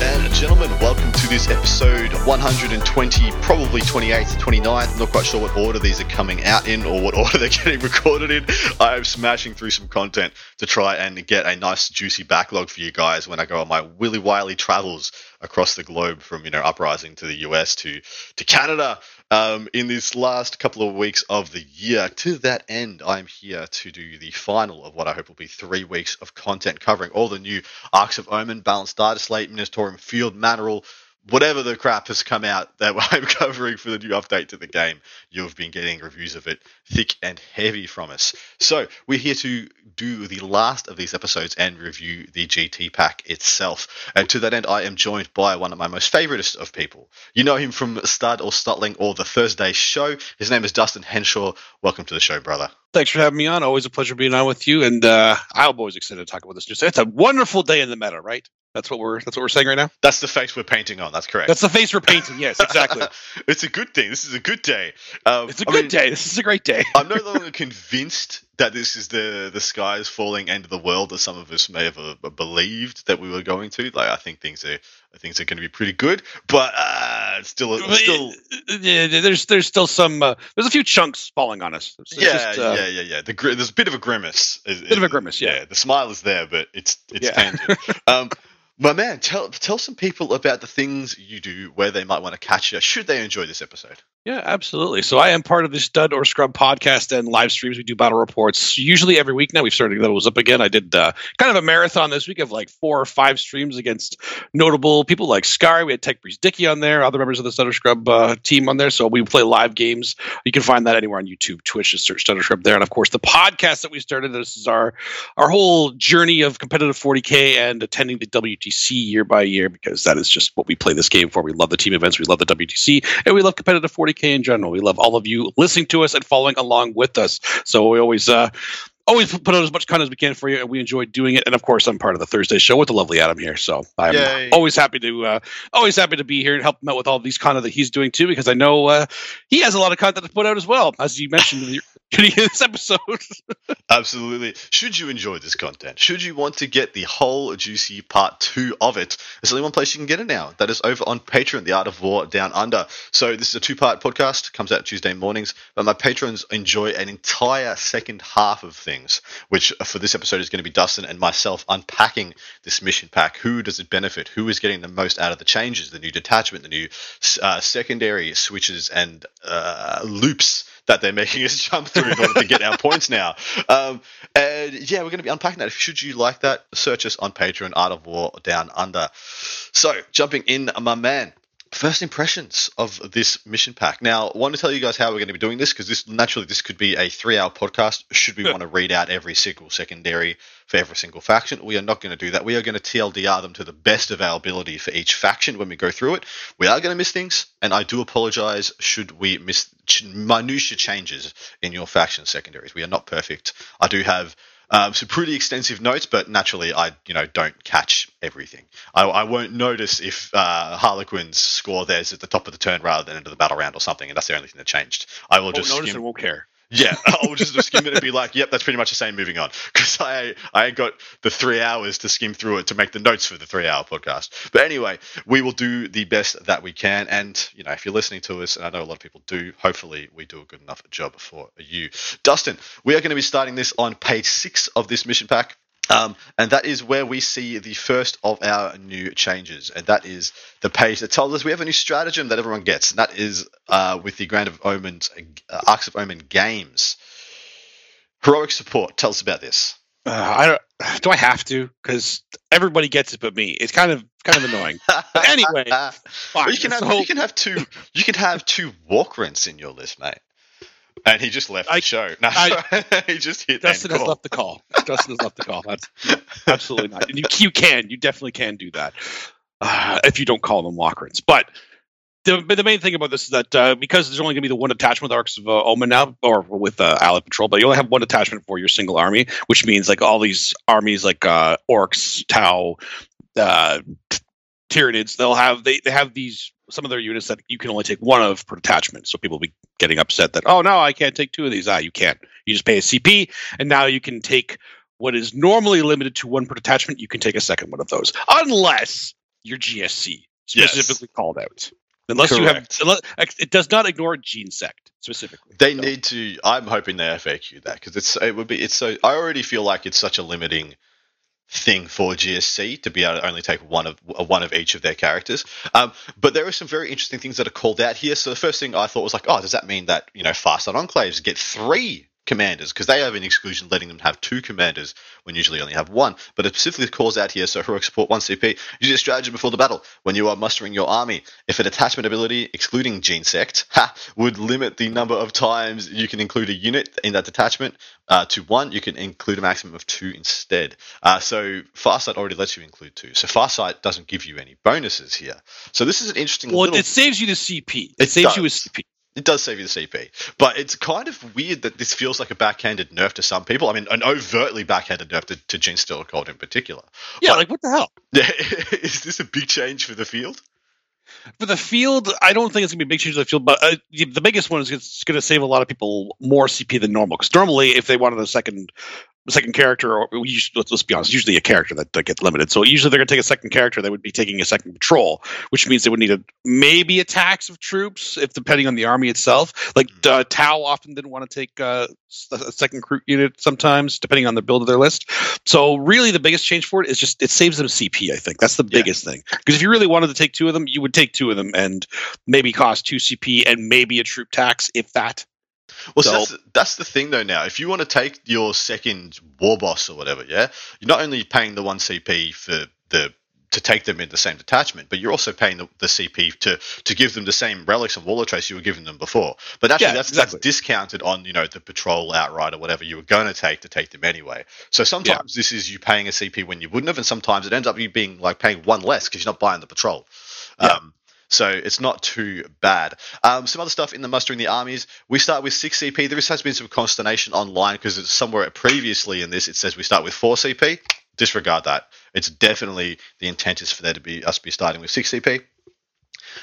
Ladies and gentlemen. Welcome to this episode 120, probably 28th, 29th. Not quite sure what order these are coming out in or what order they're getting recorded in. I am smashing through some content to try and get a nice, juicy backlog for you guys when I go on my willy wiley travels across the globe from you know uprising to the US to to Canada um, in this last couple of weeks of the year. To that end, I'm here to do the final of what I hope will be three weeks of content covering all the new Arks of Omen, Balanced Data Slate, Munitorum Field, Manual, whatever the crap has come out that I'm covering for the new update to the game. You've been getting reviews of it thick and heavy from us. So we're here to do the last of these episodes and review the GT pack itself. And to that end, I am joined by one of my most favoritist of people. You know him from Stud or Stutling or the Thursday Show. His name is Dustin Henshaw. Welcome to the show, brother. Thanks for having me on. Always a pleasure being on with you. And uh, I'm always excited to talk about this. It's a wonderful day in the meta, right? That's what we're that's what we're saying right now. That's the face we're painting on. That's correct. That's the face we're painting. Yes, exactly. it's a good thing. This is a good day. Um, it's a I good mean, day. This is a great day. I'm no longer convinced that this is the the sky is falling end of the world as some of us may have uh, believed that we were going to. Like I think things are things are going to be pretty good, but uh, still still yeah, there's there's still some uh, there's a few chunks falling on us. It's yeah, just, uh, yeah, yeah, yeah. The gr- there's a bit of a grimace. Is, Bit of a grimace, yeah. The smile is there, but it's it's Yeah. tangent. um, my man, tell tell some people about the things you do, where they might want to catch you. Should they enjoy this episode? Yeah, absolutely. So I am part of the Stud or Scrub podcast and live streams. We do battle reports usually every week now. We've started those up again. I did uh, kind of a marathon this week of like four or five streams against notable people like Sky. We had Tech Breeze Dicky on there, other members of the Stud or Scrub uh, team on there. So we play live games. You can find that anywhere on YouTube, Twitch, just search Stud or Scrub there. And of course, the podcast that we started. This is our our whole journey of competitive 40k and attending the WTC year by year because that is just what we play this game for. We love the team events, we love the WTC, and we love competitive 40k in general. We love all of you listening to us and following along with us. So we always uh always put out as much content as we can for you and we enjoy doing it and of course i'm part of the thursday show with the lovely adam here so i'm Yay. always happy to uh always happy to be here and help him out with all these content that he's doing too because i know uh he has a lot of content to put out as well as you mentioned in the beginning of this episode Absolutely. Should you enjoy this content, should you want to get the whole juicy part two of it, there's only one place you can get it now. That is over on Patreon, The Art of War Down Under. So this is a two part podcast, comes out Tuesday mornings, but my patrons enjoy an entire second half of things, which for this episode is going to be Dustin and myself unpacking this mission pack. Who does it benefit? Who is getting the most out of the changes, the new detachment, the new uh, secondary switches and uh, loops that they're making us jump through in order to get our points now. Um, and yeah, we're going to be unpacking that. Should you like that, search us on Patreon, Art of War Down Under. So, jumping in, my man. First impressions of this mission pack. Now, I want to tell you guys how we're going to be doing this because this naturally this could be a three-hour podcast. Should we want to read out every single secondary for every single faction, we are not going to do that. We are going to TLDR them to the best of our ability for each faction when we go through it. We are going to miss things, and I do apologize should we miss minutia changes in your faction secondaries. We are not perfect. I do have um, some pretty extensive notes, but naturally, I you know don't catch everything. I, I won't notice if uh, Harlequins score theirs at the top of the turn rather than into the battle round or something, and that's the only thing that changed. I will won't just notice skim- and won't care yeah, I'll just skim it and be like, "Yep, that's pretty much the same." Moving on, because I I ain't got the three hours to skim through it to make the notes for the three-hour podcast. But anyway, we will do the best that we can, and you know, if you're listening to us, and I know a lot of people do, hopefully we do a good enough job for you, Dustin. We are going to be starting this on page six of this mission pack. Um, and that is where we see the first of our new changes, and that is the page that tells us we have a new stratagem that everyone gets, and that is uh, with the Grand of Omens, uh, Arks of Omen games. Heroic support. Tell us about this. uh, i don't do i have to because everybody gets it but me it's kind of kind of annoying But anyway, fine. you can have So- you can have two you can have two walk rents in your list, mate. And he just left I- the show. No, I- he just hit Dustin end has left the call. Dustin has left the call. That's absolutely not. And you, you can, you definitely can do that uh, if you don't call them walk-ins. But the, the main thing about this is that uh, because there's only going to be the one attachment with Arks of uh, Omen now, or with uh, Allied Patrol, but you only have one attachment for your single army, which means like all these armies like uh, Orks, Tau, uh, Tyranids, they'll have they, they have these some of their units that you can only take one of per detachment. So people will be getting upset that oh no, I can't take two of these. Ah, you can't. You just pay a CP, and now you can take what is normally limited to one per detachment. You can take a second one of those, unless your GSC specifically yes. called out. Unless Correct. you have, unless, it does not ignore gene sect specifically. They so. need to. I'm hoping they FAQ that because it's it would be it's so. I already feel like it's such a limiting thing for GSC to be able to only take one of one of each of their characters. Um, but there are some very interesting things that are called out here. So the first thing I thought was like, oh, does that mean that you know Farsight Enclaves get three commanders because they have an exclusion letting them have two commanders when usually only have one. But it specifically calls out here so heroic support one CP. Use a stratagem before the battle when you are mustering your army. If an attachment ability excluding Gene Sect ha, would limit the number of times you can include a unit in that detachment uh, to one, you can include a maximum of two instead. Uh, so Farsight already lets you include two. So Farsight doesn't give you any bonuses here. So this is an interesting. Well, little... it saves you the CP. It, it saves does. you a CP. It does save you the CP, but it's kind of weird that this feels like a backhanded nerf to some people. I mean, an overtly backhanded nerf to, to Genestealer Cult in particular. Yeah, but, like what the hell? Yeah, is this a big change for the field? For the field, I don't think it's going to be a big change for the field, but uh, the biggest one is it's going to save a lot of people more CP than normal. Because normally, if they wanted a second second character, or usually, let's, let's, be honest, usually a character that, that gets limited. So usually they're going to take a second character. They would be taking a second patrol, which means they would need a, maybe attacks of troops, if depending on the army itself. Like mm-hmm. uh, Tau often didn't want to take uh, a second crew unit sometimes, depending on the build of their list. So really, the biggest change for it is just it saves them CP. I think that's the yeah. biggest thing. Because if you really wanted to take two of them, you would take two of them and maybe cost two CP and maybe a troop tax, if that. Well, so, that's, that's the thing though. Now, if you want to take your second war boss or whatever, yeah, you're not only paying the one CP for the to take them in the same detachment, but you're also paying the, the CP to to give them the same relics and Warlord traits you were giving them before. But actually, yeah, that's exactly. that's discounted on you know the patrol outright or whatever you were going to take to take them anyway. So sometimes yeah. this is you paying a CP when you wouldn't have, and sometimes it ends up you being like paying one less because you're not buying the patrol. Yeah. Um, so it's not too bad. Um, some other stuff in the mustering the armies. We start with 6 CP. There has been some consternation online because it's somewhere previously in this it says we start with 4 CP. Disregard that. It's definitely the intent is for there to be us be starting with 6 CP.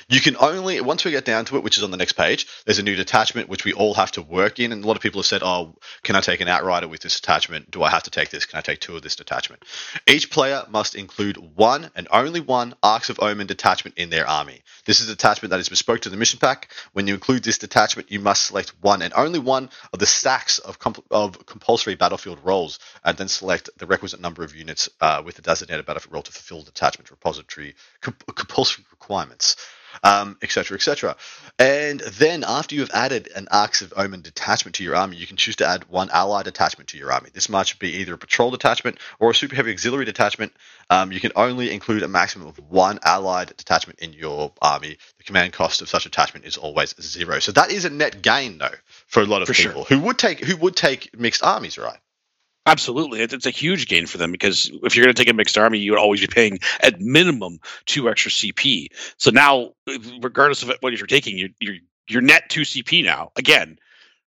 You can only once we get down to it, which is on the next page. There's a new detachment which we all have to work in, and a lot of people have said, "Oh, can I take an outrider with this detachment? Do I have to take this? Can I take two of this detachment?" Each player must include one and only one Arks of Omen detachment in their army. This is a detachment that is bespoke to the mission pack. When you include this detachment, you must select one and only one of the stacks of, comp- of compulsory battlefield roles, and then select the requisite number of units uh, with the designated battlefield role to fulfill the detachment repository comp- compulsory requirements um, etc., etc. And then after you have added an Arks of Omen detachment to your army, you can choose to add one allied detachment to your army. This might be either a patrol detachment or a super heavy auxiliary detachment. Um, you can only include a maximum of one allied detachment in your army. The command cost of such attachment is always zero. So that is a net gain, though, for a lot of for people sure. who would take who would take mixed armies, right? Absolutely, it's a huge gain for them because if you're going to take a mixed army, you would always be paying at minimum two extra CP. So now, regardless of what you're taking, you're you're, you're net two CP now again,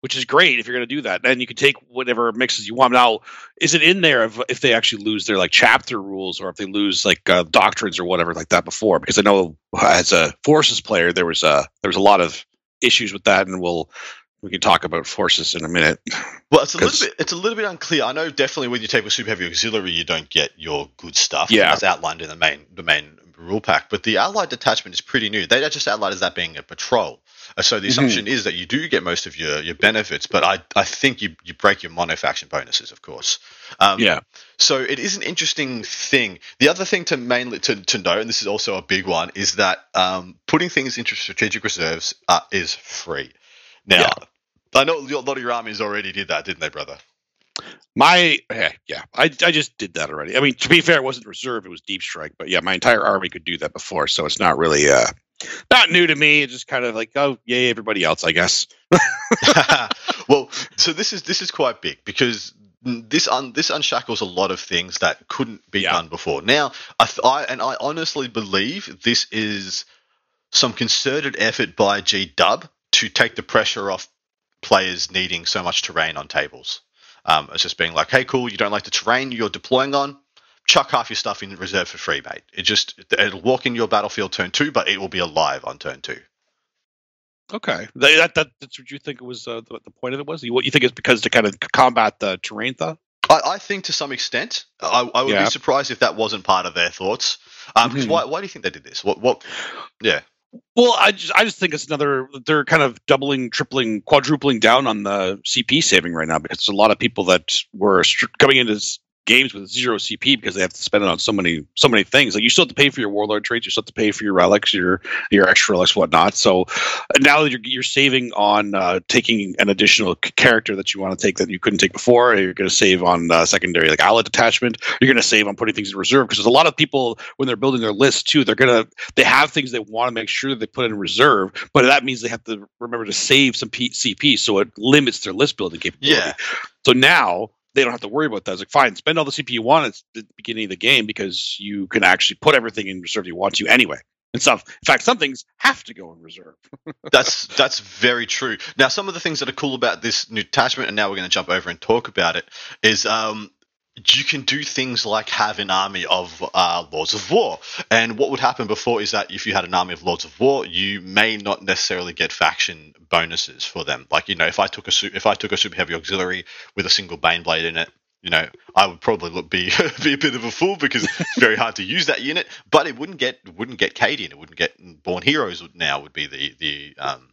which is great if you're going to do that. And you can take whatever mixes you want. Now, is it in there if, if they actually lose their like chapter rules or if they lose like uh, doctrines or whatever like that before? Because I know as a forces player, there was a there was a lot of issues with that, and we'll we can talk about forces in a minute. Well, it's a little bit it's a little bit unclear. I know definitely when you take a super heavy auxiliary, you don't get your good stuff. Yeah, as outlined in the main the main rule pack. But the allied detachment is pretty new. They just outlined as that being a patrol. Uh, so the mm-hmm. assumption mm-hmm. is that you do get most of your, your benefits, but I, I think you, you break your mono faction bonuses, of course. Um, yeah. So it is an interesting thing. The other thing to mainly to, to know, and this is also a big one, is that um, putting things into strategic reserves uh, is free. Now, yeah. I know a lot of your armies already did that, didn't they, brother? My yeah, yeah, I, I just did that already. I mean, to be fair, it wasn't reserve; it was deep strike. But yeah, my entire army could do that before, so it's not really uh not new to me. It's just kind of like oh yay, everybody else, I guess. well, so this is this is quite big because this un, this unshackles a lot of things that couldn't be yeah. done before. Now, I, I and I honestly believe this is some concerted effort by G Dub to take the pressure off players needing so much terrain on tables. Um, it's just being like, hey, cool, you don't like the terrain you're deploying on, chuck half your stuff in reserve for free, mate. It just it'll walk in your battlefield turn two, but it will be alive on turn two. Okay, that, that that's what you think it was uh, the, the point of it was. What you think is because to kind of combat the terrain thought? I, I think to some extent, I, I would Yeah. be surprised if that wasn't part of their thoughts. Um, because Mhm. why, why do you think they did this? What what? Yeah, Well, I just I just think it's another. They're kind of doubling, tripling, quadrupling down on the CP saving right now because a lot of people that were str- coming into games with zero CP because they have to spend it on so many so many things. Like you still have to pay for your warlord traits, you still have to pay for your relics, your your extra relics, whatnot. So now that you're you're saving on uh, taking an additional character that you want to take that you couldn't take before. You're going to save on uh, secondary like ally detachment. You're going to save on putting things in reserve because there's a lot of people when they're building their list too. They're gonna they have things they want to make sure that they put in reserve, but that means they have to remember to save some P- CP, so it limits their list building capability. Yeah. So now they don't have to worry about that. It's like fine, spend all the CP you want at the beginning of the game because you can actually put everything in reserve you want to anyway. And stuff. In fact, some things have to go in reserve. that's that's very true. Now, some of the things that are cool about this new attachment, and now we're going to jump over and talk about it, is um, you can do things like have an army of uh, Lords of War. And what would happen before is that if you had an army of Lords of War, you may not necessarily get faction bonuses for them. Like you know, if I took a if I took a super heavy auxiliary with a single Baneblade in it. You know, I would probably look be be a bit of a fool because it's very hard to use that unit. But it wouldn't get wouldn't get Cadian. It wouldn't get Born Heroes. Now would be the the um,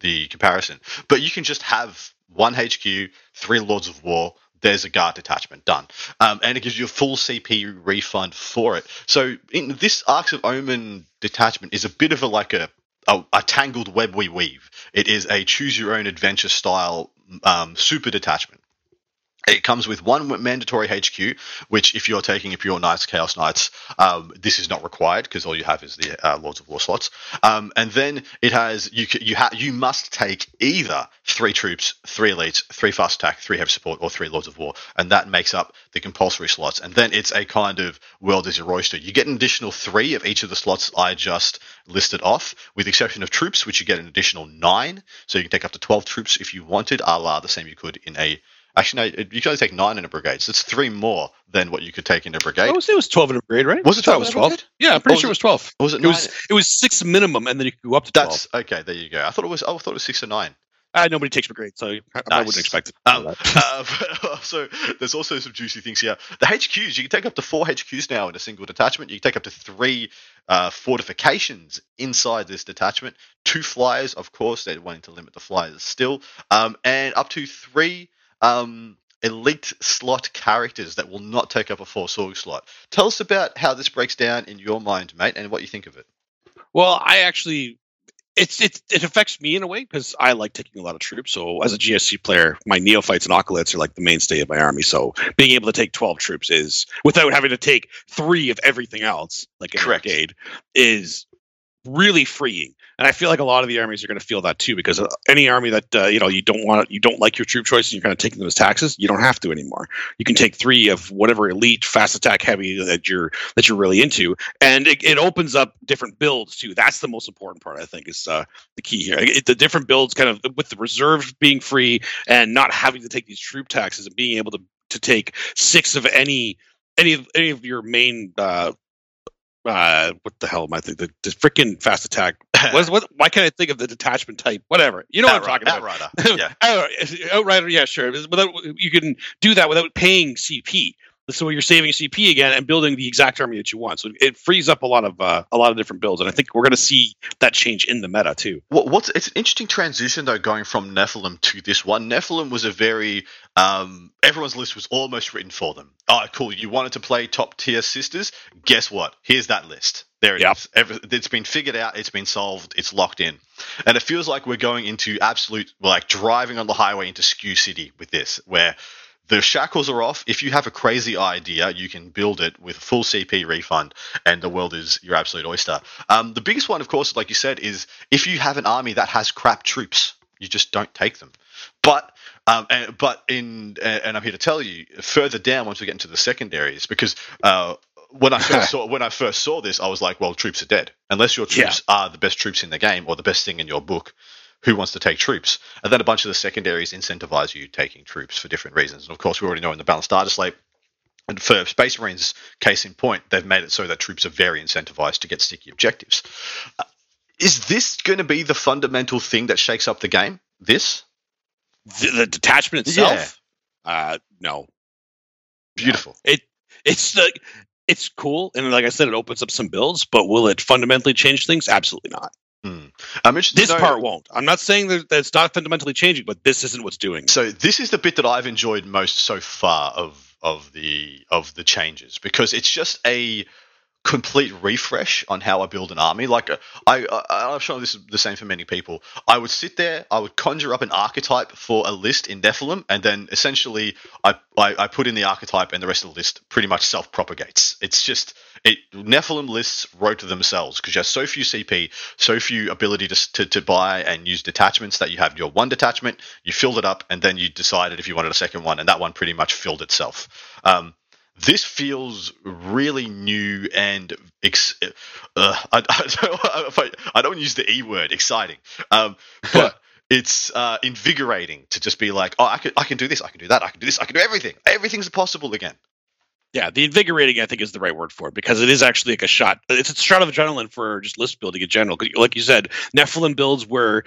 the comparison. But you can just have one HQ, three Lords of War. There's a guard detachment done, um, and it gives you a full CP refund for it. So in this Arks of Omen detachment is a bit of a like a a, a tangled web we weave. It is a choose your own adventure style um, super detachment. It comes with one mandatory HQ, which if you're taking a pure Knights, Chaos Knights, um, this is not required because all you have is the uh, Lords of War slots. Um, and then it has you you ha- you must take either three troops, three elites, three fast attack, three heavy support, or three Lords of War, and that makes up the compulsory slots. And then it's a kind of world is your oyster. You get an additional three of each of the slots I just listed off, with the exception of troops, which you get an additional nine. So you can take up to twelve troops if you wanted, a la the same you could in a Actually, no, you can only take nine in a brigade, so it's three more than what you could take in a brigade. It was, it was twelve in a brigade, right? Was it I thought 12 was twelve? Yeah, I'm pretty sure it it- was twelve. Was it It was it was six minimum, and then you could go up to twelve. That's okay. There you go. I thought it was. Oh, I thought it was six or nine. Uh, nobody takes brigade, so I, I wouldn't expect it. Um, uh, so there's also some juicy things here. The HQs, you can take up to four HQs now in a single detachment. You can take up to three uh, fortifications inside this detachment. Two flyers, of course, they're wanting to limit the flyers still, um, and up to three um, elite slot characters that will not take up a force org slot. Tell us about how this breaks down in your mind, mate, and what you think of it. Well, I actually, it's it it affects me in a way because I like taking a lot of troops. So as a GSC player, my neophytes and acolytes are like the mainstay of my army. So being able to take twelve troops is without having to take three of everything else, like a brigade, is really freeing. And I feel like a lot of the armies are going to feel that too, because uh, any army that uh, you know you don't want, you don't like your troop choice, and you're kind of taking them as taxes. You don't have to anymore. You can take three of whatever elite, fast attack, heavy that you're that you're really into, and it, it opens up different builds too. That's the most important part, I think, is uh, the key here. It, the different builds, kind of with the reserves being free and not having to take these troop taxes and being able to to take six of any any of any of your main. Uh, uh, what the hell am I thinking? The, the freaking fast attack. What, what? Why can't I think of the detachment type? Whatever. You know what I'm talking about. Outrider. Yeah. Outrider, Outrider, yeah, sure. Without you can do that without paying CP. So you're saving CP again and building the exact army that you want. So it frees up a lot of uh, a lot of different builds, and I think we're going to see that change in the meta too. What, what's it's an interesting transition though going from Nephilim to this one. Nephilim was a very um, everyone's list was almost written for them. Oh, cool! You wanted to play top tier sisters? Guess what? Here's that list. There it is. Yep. Every, it's been figured out. It's been solved. It's locked in, and it feels like we're going into absolute like driving on the highway into Skew City with this, where the shackles are off. If you have a crazy idea, you can build it with a full CP refund, and the world is your absolute oyster. Um, the biggest one, of course, like you said, is if you have an army that has crap troops, you just don't take them. But um, and, but in and I'm here to tell you further down once we get into the secondaries because uh, when I first saw when I first saw this, I was like, well, troops are dead. Unless your troops are the best troops in the game or the best thing in your book, who wants to take troops? And then a bunch of the secondaries incentivize you taking troops for different reasons. And of course, we already know in the balanced data slate. And for Space Marines, case in point, they've made it so that troops are very incentivized to get sticky objectives. Uh, is this going to be the fundamental thing that shakes up the game? This? The, the detachment itself? Uh, no. Beautiful. It it's like it's cool, and like I said, it opens up some builds. But will it fundamentally change things? Absolutely not. Hmm. I'm interested This part won't. I'm not saying that, that it's not fundamentally changing, but this isn't what's doing. it. So this is the bit that I've enjoyed most so far of of the of the changes because it's just a complete refresh on how I build an army. Like uh, I, I I'm sure this is the same for many people. I would sit there, I would conjure up an archetype for a list in Nephilim, and then essentially I I, I put in the archetype, and the rest of the list pretty much self propagates. It's just it Nephilim lists wrote themselves because you have so few CP, so few ability to, to, to buy and use detachments that you have your one detachment, you filled it up, and then you decided if you wanted a second one, and that one pretty much filled itself. Um, this feels really new and ex- uh, I, I, don't, I, I don't use the e word exciting um, but it's uh, invigorating to just be like oh I can, I can do this I can do that I can do this I can do everything everything's possible again Yeah, the invigorating, I think, is the right word for it because it is actually like a shot. It's a shot of adrenaline for just list building in general. Like you said, Nephilim builds were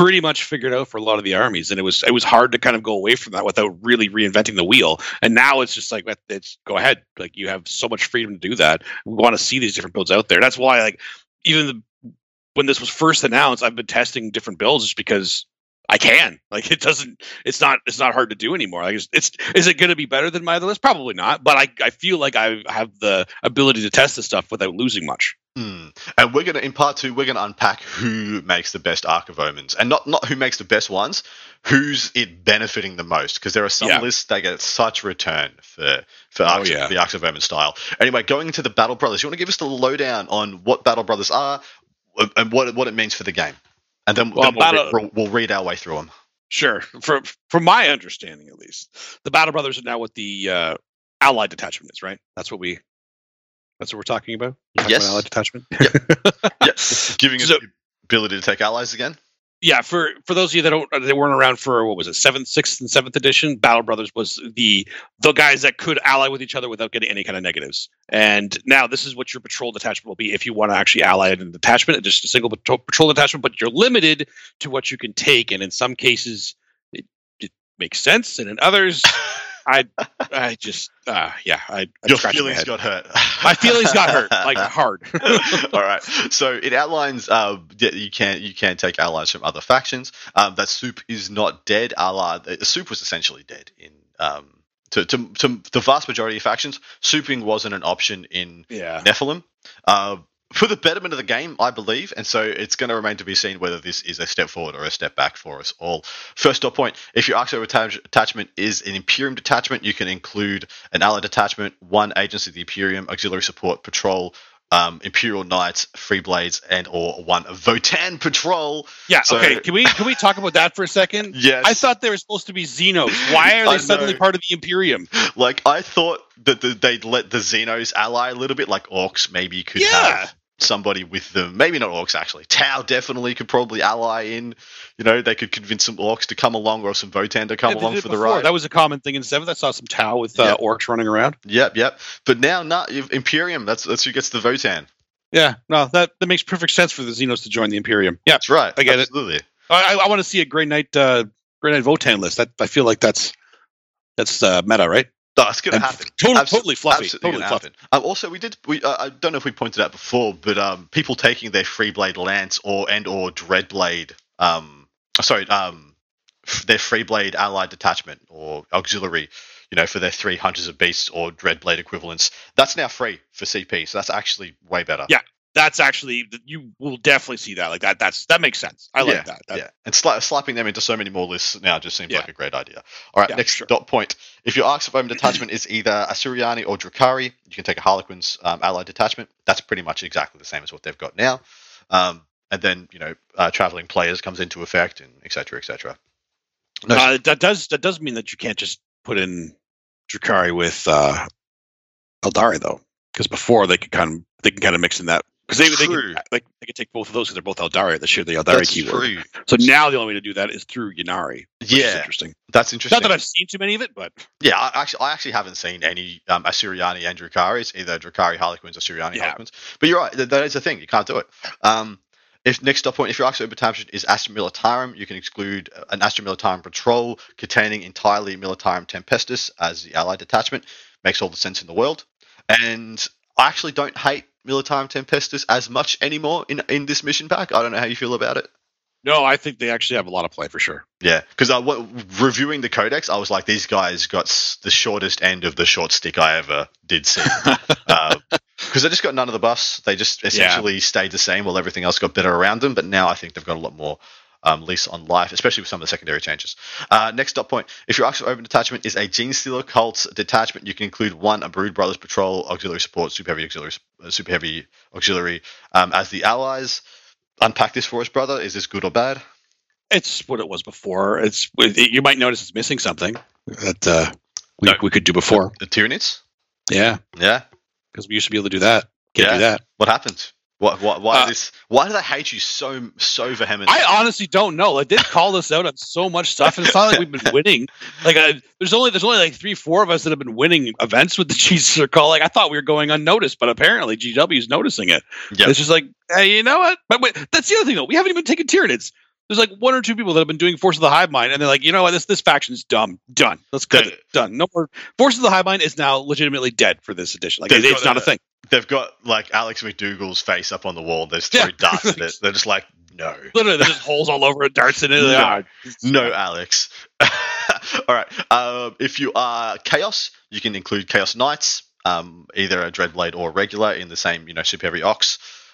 pretty much figured out for a lot of the armies, and it was it was hard to kind of go away from that without really reinventing the wheel. And now it's just like it's go ahead, like you have so much freedom to do that. We want to see these different builds out there. That's why, like, even the, when this was first announced, I've been testing different builds just because I can. Like it doesn't. It's not. It's not hard to do anymore. Like it's. it's is it going to be better than my other list? Probably not. But I. I feel like I have the ability to test this stuff without losing much. Hmm. And we're gonna in part two, we're gonna unpack who makes the best Ark of Omens, and not not who makes the best ones, who's it benefiting the most. Because there are some Yeah. lists that get such return for for Oh, Arks, yeah. the Arks of Omens style. Anyway, going into the Battle Brothers, you want to give us the lowdown on what Battle Brothers are uh, and what it- what it means for the game, and then, Well, then we'll, re- we'll, we'll read our way through them. Sure. From from my understanding, at least, the Battle Brothers are now what the uh, Allied detachment is. Right. That's what we. That's what we're talking about. We're talking Yes. about Allied detachment. Yeah, giving us So- the ability to take allies again. yeah for for those of you that don't they weren't around for what was it seventh sixth and seventh edition battle brothers was the the guys that could ally with each other without getting any kind of negatives and now this is what your patrol detachment will be if you want to actually ally it in a detachment just a single patrol, patrol detachment but you're limited to what you can take and in some cases it, it makes sense and in others i i just uh yeah i, I Your feelings got hurt. my feelings got hurt like hard All right. So it outlines uh, you can you can take allies from other factions. Um, that soup is not dead. A la soup was essentially dead in um, to, to to the vast majority of factions. Souping wasn't an option in yeah Nephilim. Uh, for the betterment of the game, I believe, and so it's going to remain to be seen whether this is a step forward or a step back for us all. First up point: if your Arxo attachment is an Imperium detachment, you can include an Allied detachment, one Agents of the Imperium, auxiliary support, patrol, um, Imperial Knights, Free Blades, and or one Votann patrol. yeah So- okay can we can we talk about that for a second Yes, I thought they were supposed to be Xenos. Why are they suddenly part of the Imperium? like I thought that the, they'd let the Xenos ally a little bit, like Orks maybe could Yeah. have somebody with them. Maybe not Orks actually. Tau definitely could probably ally in. You know, they could convince some Orks to come along or some Votann to come Yeah, along for the ride. That was a common thing in seventh. I saw some Tau with uh, Yeah. orks running around. Yep, yep. But now, not Imperium. That's that's who gets the Votann. Yeah, no, that, that makes perfect sense for the Xenos to join the Imperium. Yeah, That's right. I get it. Absolutely. I, I want to see a Grey Knight, uh, Grey Knight Votann list. That I feel like that's that's uh, meta, right? It's going to happen. Totally, fluffy. Absolutely Totally fluffy. Um, also, we did. We uh, I don't know if we pointed out before, but um, people taking their free blade lance or and or dread blade. Um, sorry, um, f- their free blade allied detachment or auxiliary. You know, for their three hunters of beasts or dread blade equivalents. That's now free for CP. So that's actually way better. Yeah, That's actually you will definitely see that. Like that. That's that makes sense. I like yeah, that. that yeah, and sla- slapping them into so many more lists now just seems Yeah. like a great idea. All right, Yeah, next sure. dot point. If your Arcs of Omen detachment is either Asuryani or Drukhari, you can take a Harlequin's um, allied detachment. That's pretty much exactly the same as what they've got now. Um, and then you know, uh, traveling players comes into effect, and etc. etc. No, Uh, that does that does mean that you can't just put in Drukhari with uh, Aeldari though, Because before they could kind of they can kind of mix in that because they they True. can, they, can take both of those because they're both Aeldari. They share the Aeldari That's keyword. true. So now the only way to do that is through Ynnari. Yeah, interesting. that's interesting. Not that I've seen too many of it, but Yeah, I actually, I actually haven't seen any um, Asuryani and Drukharis, either Drukhari Harlequins or Asuryani Yeah. Harlequins. But you're right, that, that is the thing. You can't do it. Um, if next stop point, if your Axio detachment is Astra Militarum, you can exclude uh, an Astra Militarum patrol containing entirely Militarum Tempestus as the allied detachment. Makes all the sense in the world. And I actually don't hate Militarum Tempestus as much anymore in in this mission pack. I don't know how you feel about it. no, I think they actually have a lot of play for sure. Yeah, because uh, what, reviewing the codex, I was like, these guys got s- the shortest end of the short stick I ever did see. Because they just got none of the buffs. They just essentially stayed the same while everything else got better around them. But now I think they've got a lot more um, lease on life, especially with some of the secondary changes. Uh, next dot point. If your Axel Open detachment is a Gene Stealer Cults detachment, you can include one, a Brood Brothers Patrol, Auxiliary Support, Super Heavy Auxiliary, uh, Super Heavy Auxiliary um, as the allies. Unpack this for us, brother. Is this good or bad? It's what it was before. It's it, you might notice it's missing something that uh, we, No. we could do before. The Tyranids? Yeah, Yeah. because we used to be able to do that. Can't Yeah. do that. What happened? What, what, why Uh, this? Why do they hate you so so vehemently? I honestly don't know. Like, they call us out on so much stuff, and it's not like we've been winning. Like, uh, there's only there's only like three, four of us that have been winning events with the Jesus Circle. Like, I thought we were going unnoticed, but apparently GW is noticing it. Yep. It's just like, hey, you know what? But wait, that's the other thing though. We haven't even taken Tyranids. There's like one or two people that have been doing Force of the Hive Mind, and they're like, you know what? This this faction's dumb. Done. Let's cut it. Done. No more. Force of the Hive Mind is now legitimately dead for this edition. Like, They've it's not a- thing. They've got like Alex McDougal's face up on the wall. There's Yeah. three darts at it. They're just like, no, Literally, there's just holes all over it, darts in it. No. No, Alex. All right. Um, if you are Chaos, you can include Chaos Knights, um, either a Dreadblade or regular in the same, you know, Super Heavy Aux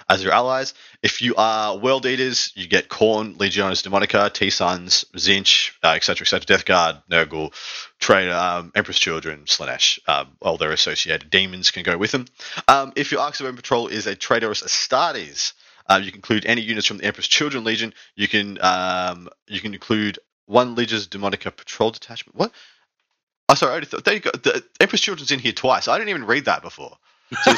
as your allies. If you are World Eaters, you get Khorne, Legiones Daemonica, T-Suns, Tzeentch, uh, etc., etc., Death Guard, Nurgle, Trader, um, Emperor's Children, Slaanesh, um, all their associated demons can go with them. Um, if your Own Patrol is a Traitorous Astartes, um, you can include any units from the Emperor's Children Legion. You can um, you can include one Legiones Daemonica Patrol Detachment. What? Oh, sorry, I already thought, there you go. The Empress Children's in here twice. I didn't even read that before. So-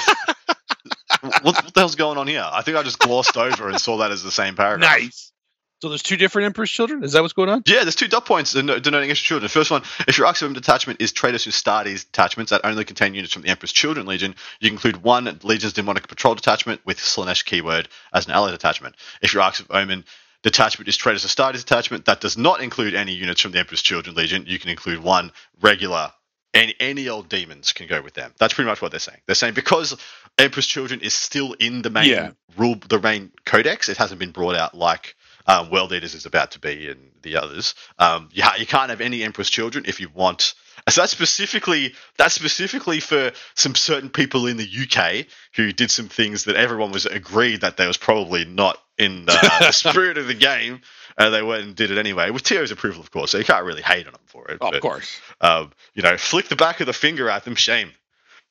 what, what the hell's going on here? I think I just glossed over and saw that as the same paragraph. nice. So there's two different Emperor's children. Is that what's going on? Yeah, there's two dot points denoting extra children. The first one, if your Oxfam detachment is Traitors Astartes detachments that only contain units from the Emperor's Children Legion, you can include one Legion's Demonic Patrol detachment with Slaanesh keyword as an allied detachment. If your Arcs of Omen detachment is Traitors Astartes detachment that does not include any units from the Emperor's Children Legion, you can include one regular. Any, any old demons can go with them. That's pretty much what they're saying. They're saying because Emperor's Children is still in the main Yeah. rule, the main codex, it hasn't been brought out like um, World Eaters is about to be and the others. Um, you, ha- you can't have any Emperor's children if you want. So that's specifically that's specifically for some certain people in the UK who did some things that everyone was agreed that they was probably not in the, the spirit of the game, and they went and did it anyway with TO's approval, of course. So you can't really hate on them for it. Oh, but, of course. Um, you know, flick the back of the finger at them. Shame.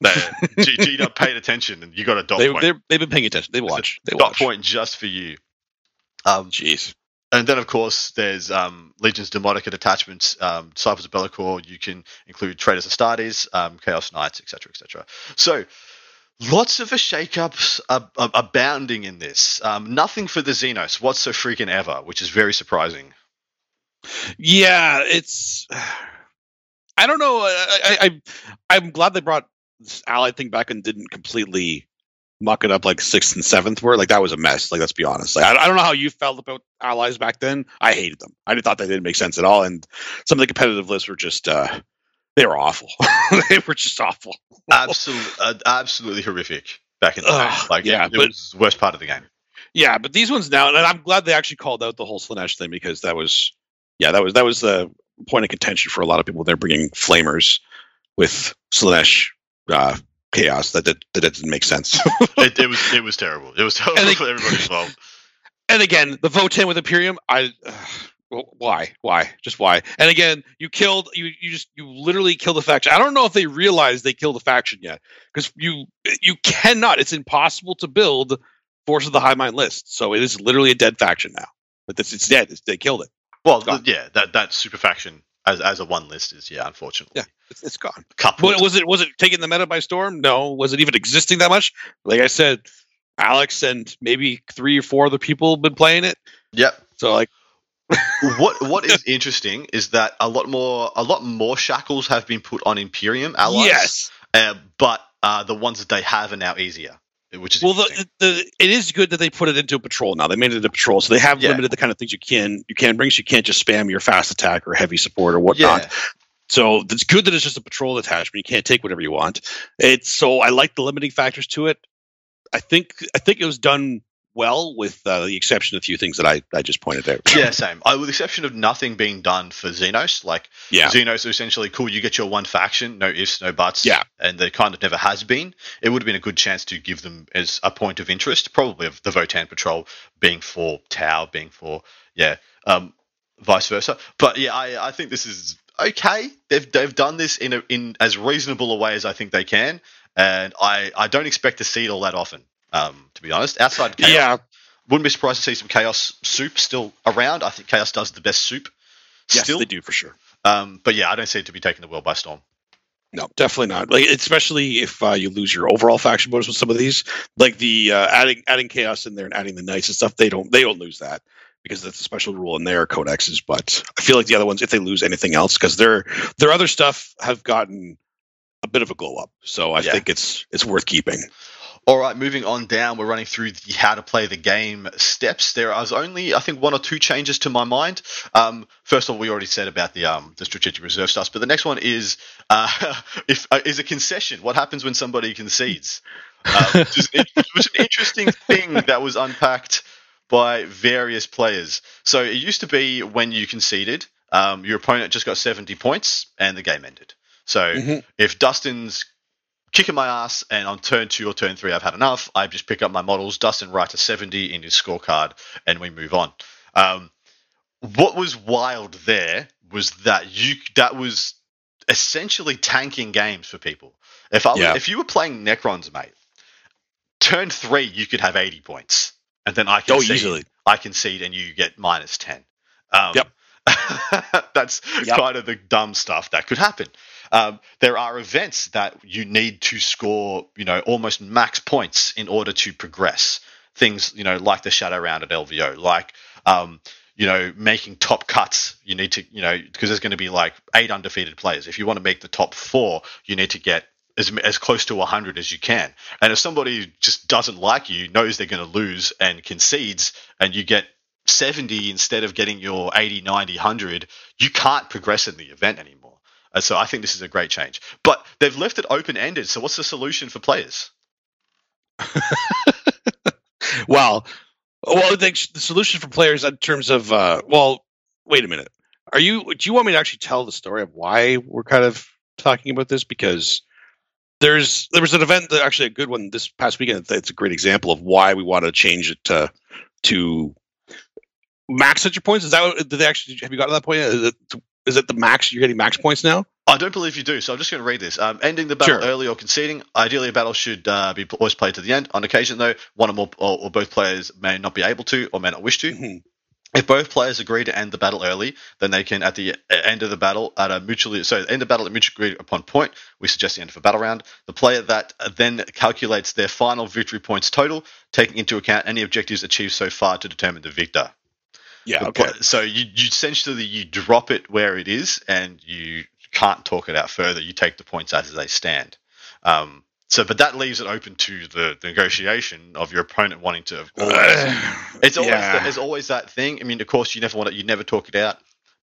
That G, G not paid attention, and you got a dot They, point. they've been paying attention. They watch. They dot watch. point just for you. Um, Jeez. and then, of course, there's um, Legiones Daemonica detachments, um, Disciples of Be'lakor. You can include Traitors Astartes, um, Chaos Knights, etc., etc. So, lots of shakeups are, are abounding in this. Um, nothing for the Xenos what's so freaking ever, which is very surprising. Yeah, it's. I don't know. I, I, I I'm glad they brought this allied thing back and didn't completely muck it up like sixth and seventh were. Like that was a mess. Like let's be honest. Like I, I don't know how you felt about allies back then. I hated them. I thought they didn't make sense at all. And some of the competitive lists were just. uh they were awful. they were just awful. Absolutely, uh, absolutely horrific back in the day. Ugh, Like, yeah, it, it but- was the worst part of the game. Yeah, but these ones now, and I'm glad they actually called out the whole Slaanesh thing because that was, yeah, that was that was the point of contention for a lot of people. They're bringing flamers with Slanesh uh, chaos. That, that that didn't make sense. It, it was it was terrible. It was terrible And they- for everybody involved. and again, the Votan with Imperium, I. Uh, well, why? Why? Just why? And again, you killed. You you just you literally killed the faction. I don't know if they realize they killed the faction yet, because you you cannot. It's impossible to build Force of the Hive Mind list. So it is literally a dead faction now. But it's, it's dead. It's, they killed it. Well, th- yeah, that that super faction as as a one list is yeah, unfortunately. Yeah, it's, it's gone. Couple was it was it taking the meta by storm? No. Was it even existing that much? Like I said, Alex and maybe three or four other people have been playing it. Yep. So like, what what is interesting is that a lot more a lot more shackles have been put on Imperium allies. yes. Uh, but uh, the ones that they have are now easier, which is Well, the, the it is good that they put it into a patrol now. They made it a patrol, so they have Yeah. limited the kind of things you can you can bring. So you can't just spam your fast attack or heavy support or whatnot. yeah. So it's good that it's just a patrol attachment. You can't take whatever you want. It's so I like the limiting factors to it. I think I think it was done well, with uh, the exception of a few things that I, I just pointed out. Yeah, same. I, with the exception of nothing being done for Xenos, like Yeah. Xenos essentially cool. You get your one faction, no ifs, no buts. Yeah. and there kind of never has been. It would have been a good chance to give them as a point of interest, probably of the Votann Patrol being for Tau, being for yeah, um, vice versa. But yeah, I, I think this is okay. They've they've done this in a, in as reasonable a way as I think they can, and I I don't expect to see it all that often. Um, to be honest, outside chaos, Yeah. wouldn't be surprised to see some chaos soup still around. I think chaos does the best soup. Yes, Still, they do for sure. um, but yeah, I don't see it to be taking the world by storm. No, definitely not. Like especially if uh, you lose your overall faction bonus with some of these, like the uh, adding adding chaos in there and adding the knights and stuff. They don't they don't lose that because that's a special rule in their codexes. But I feel like the other ones, if they lose anything else, because their their other stuff have gotten a bit of a glow up. So I Yeah. think it's it's worth keeping. All right, moving on down, we're running through the how to play the game steps. There is only, I think, one or two changes to my mind. Um, first of all, we already said about the um, the strategic reserve stuff, but the next one is uh, if uh, is a concession. What happens when somebody concedes? Um, which, is an, which was an interesting thing that was unpacked by various players. So it used to be when you conceded, um, your opponent just got seventy points and the game ended. So Mhm. if Dustin's kicking my ass and on turn two or turn three I've had enough, I just pick up my models. Dustin writes a 70 in his scorecard and we move on. Um, what was wild there was that you that was essentially tanking games for people. If I was, Yeah. if you were playing Necrons, mate, turn three you could have 80 points, and then I Oh, concede, easily. I concede and you get minus 10. Um, Yep. that's Yep. kind of the dumb stuff that could happen. Um, there are events that you need to score, you know, almost max points in order to progress. Things, you know, like the shadow round at LVO, like, um, you know, making top cuts. You need to, you know, because there's going to be like eight undefeated players. If you want to make the top four, you need to get as, as close to 100 as you can. And if somebody just doesn't like you, knows they're going to lose and concedes, and you get 70 instead of getting your 80, 90, 100, you can't progress in the event anymore. And so I think this is a great change. But they've left it open ended. So what's the solution for players? Well, well, think the solution for players in terms of uh, well, wait a minute. Are you? Do you want me to actually tell the story of why we're kind of talking about this? Because there's there was an event that actually a good one this past weekend. It's a great example of why we want to change it to to max at your points. Is that what, did they actually have you got to that point? Is it the max? You're getting max points now. I don't believe you do, so I'm just going to read this. Um, ending the battle Sure. early or conceding. Ideally, a battle should uh, be always played to the end. On occasion, though, one or more or, or both players may not be able to or may not wish to. Mhm. If both players agree to end the battle early, then they can, at the e- end of the battle, at a mutually so end the battle at mutually agreed upon point. We suggest the end of a battle round. The player that uh, then calculates their final victory points total, taking into account any objectives achieved so far to determine the victor. Yeah. The Okay. So you, you essentially you drop it where it is, and you can't talk it out further. You take the points as they stand. Um, so, but that leaves it open to the, the negotiation of your opponent wanting to. Always, it's always yeah. there's always that thing. I mean, of course, you never want to, you never talk it out.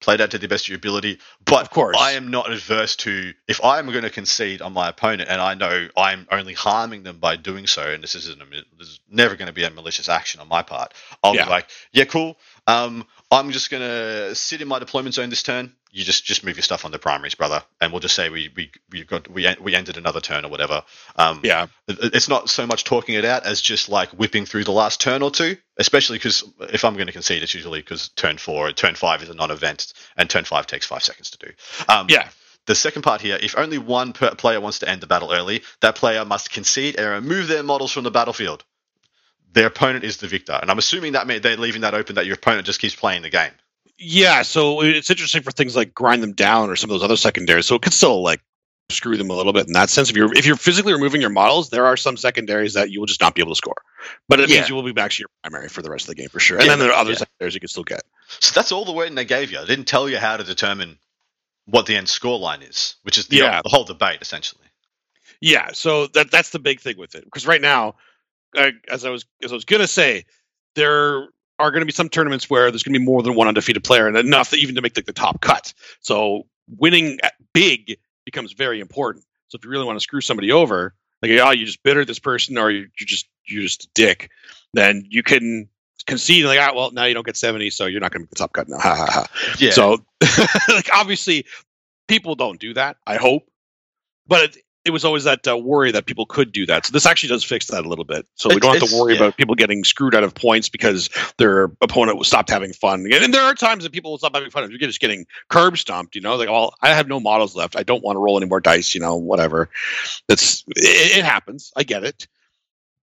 Play out to the best of your ability. But Of course. I am not adverse to if I'm going to concede on my opponent, and I know I'm only harming them by doing so, and this isn't a, this is never going to be a malicious action on my part. I'll Yeah. be like, yeah, cool. Um, I'm just going to sit in my deployment zone this turn. You just just move your stuff on the primaries, brother, and we'll just say we we we got we we ended another turn or whatever. Um, yeah. it's not so much talking it out as just like whipping through the last turn or two, especially because if I'm going to concede, it's usually because turn four, turn five is a non-event, and turn five takes five seconds to do. Um, Yeah. The second part here, if only one per player wants to end the battle early, that player must concede and remove their models from the battlefield. Their opponent is the victor, and I'm assuming that they're leaving that open that your opponent just keeps playing the game. Yeah, so it's interesting for things like grind them down or some of those other secondaries. So it could still like screw them a little bit in that sense. If you're if you're physically removing your models, there are some secondaries that you will just not be able to score. But it Yeah. means you will be back to your primary for the rest of the game for sure. And Yeah, then there are other yeah. secondaries you can still get. So that's all the wording they gave you. They didn't tell you how to determine what the end score line is, which is the, Yeah. the whole debate essentially. Yeah, so that that's the big thing with it because right now, as I was as I was gonna say, there are going to be some tournaments where there's going to be more than one undefeated player and enough that even to make like the top cut. So winning big becomes very important. So if you really want to screw somebody over, like oh you just bitter this person or you you just you're just a dick, then you can concede like ah well now you don't get 70 so you're not going to make the top cut now ha ha ha Yeah. so, like, obviously, people don't do that. I hope, but it, it was always that uh, worry that people could do that. So this actually does fix that a little bit. So we It's- don't have to worry yeah. about people getting screwed out of points because their opponent stopped having fun. And, there are times that people will stop having fun if you're just getting curb stomped. You know, like, oh, I have no models left. I don't want to roll any more dice. You know, whatever. That's it, it happens. I get it.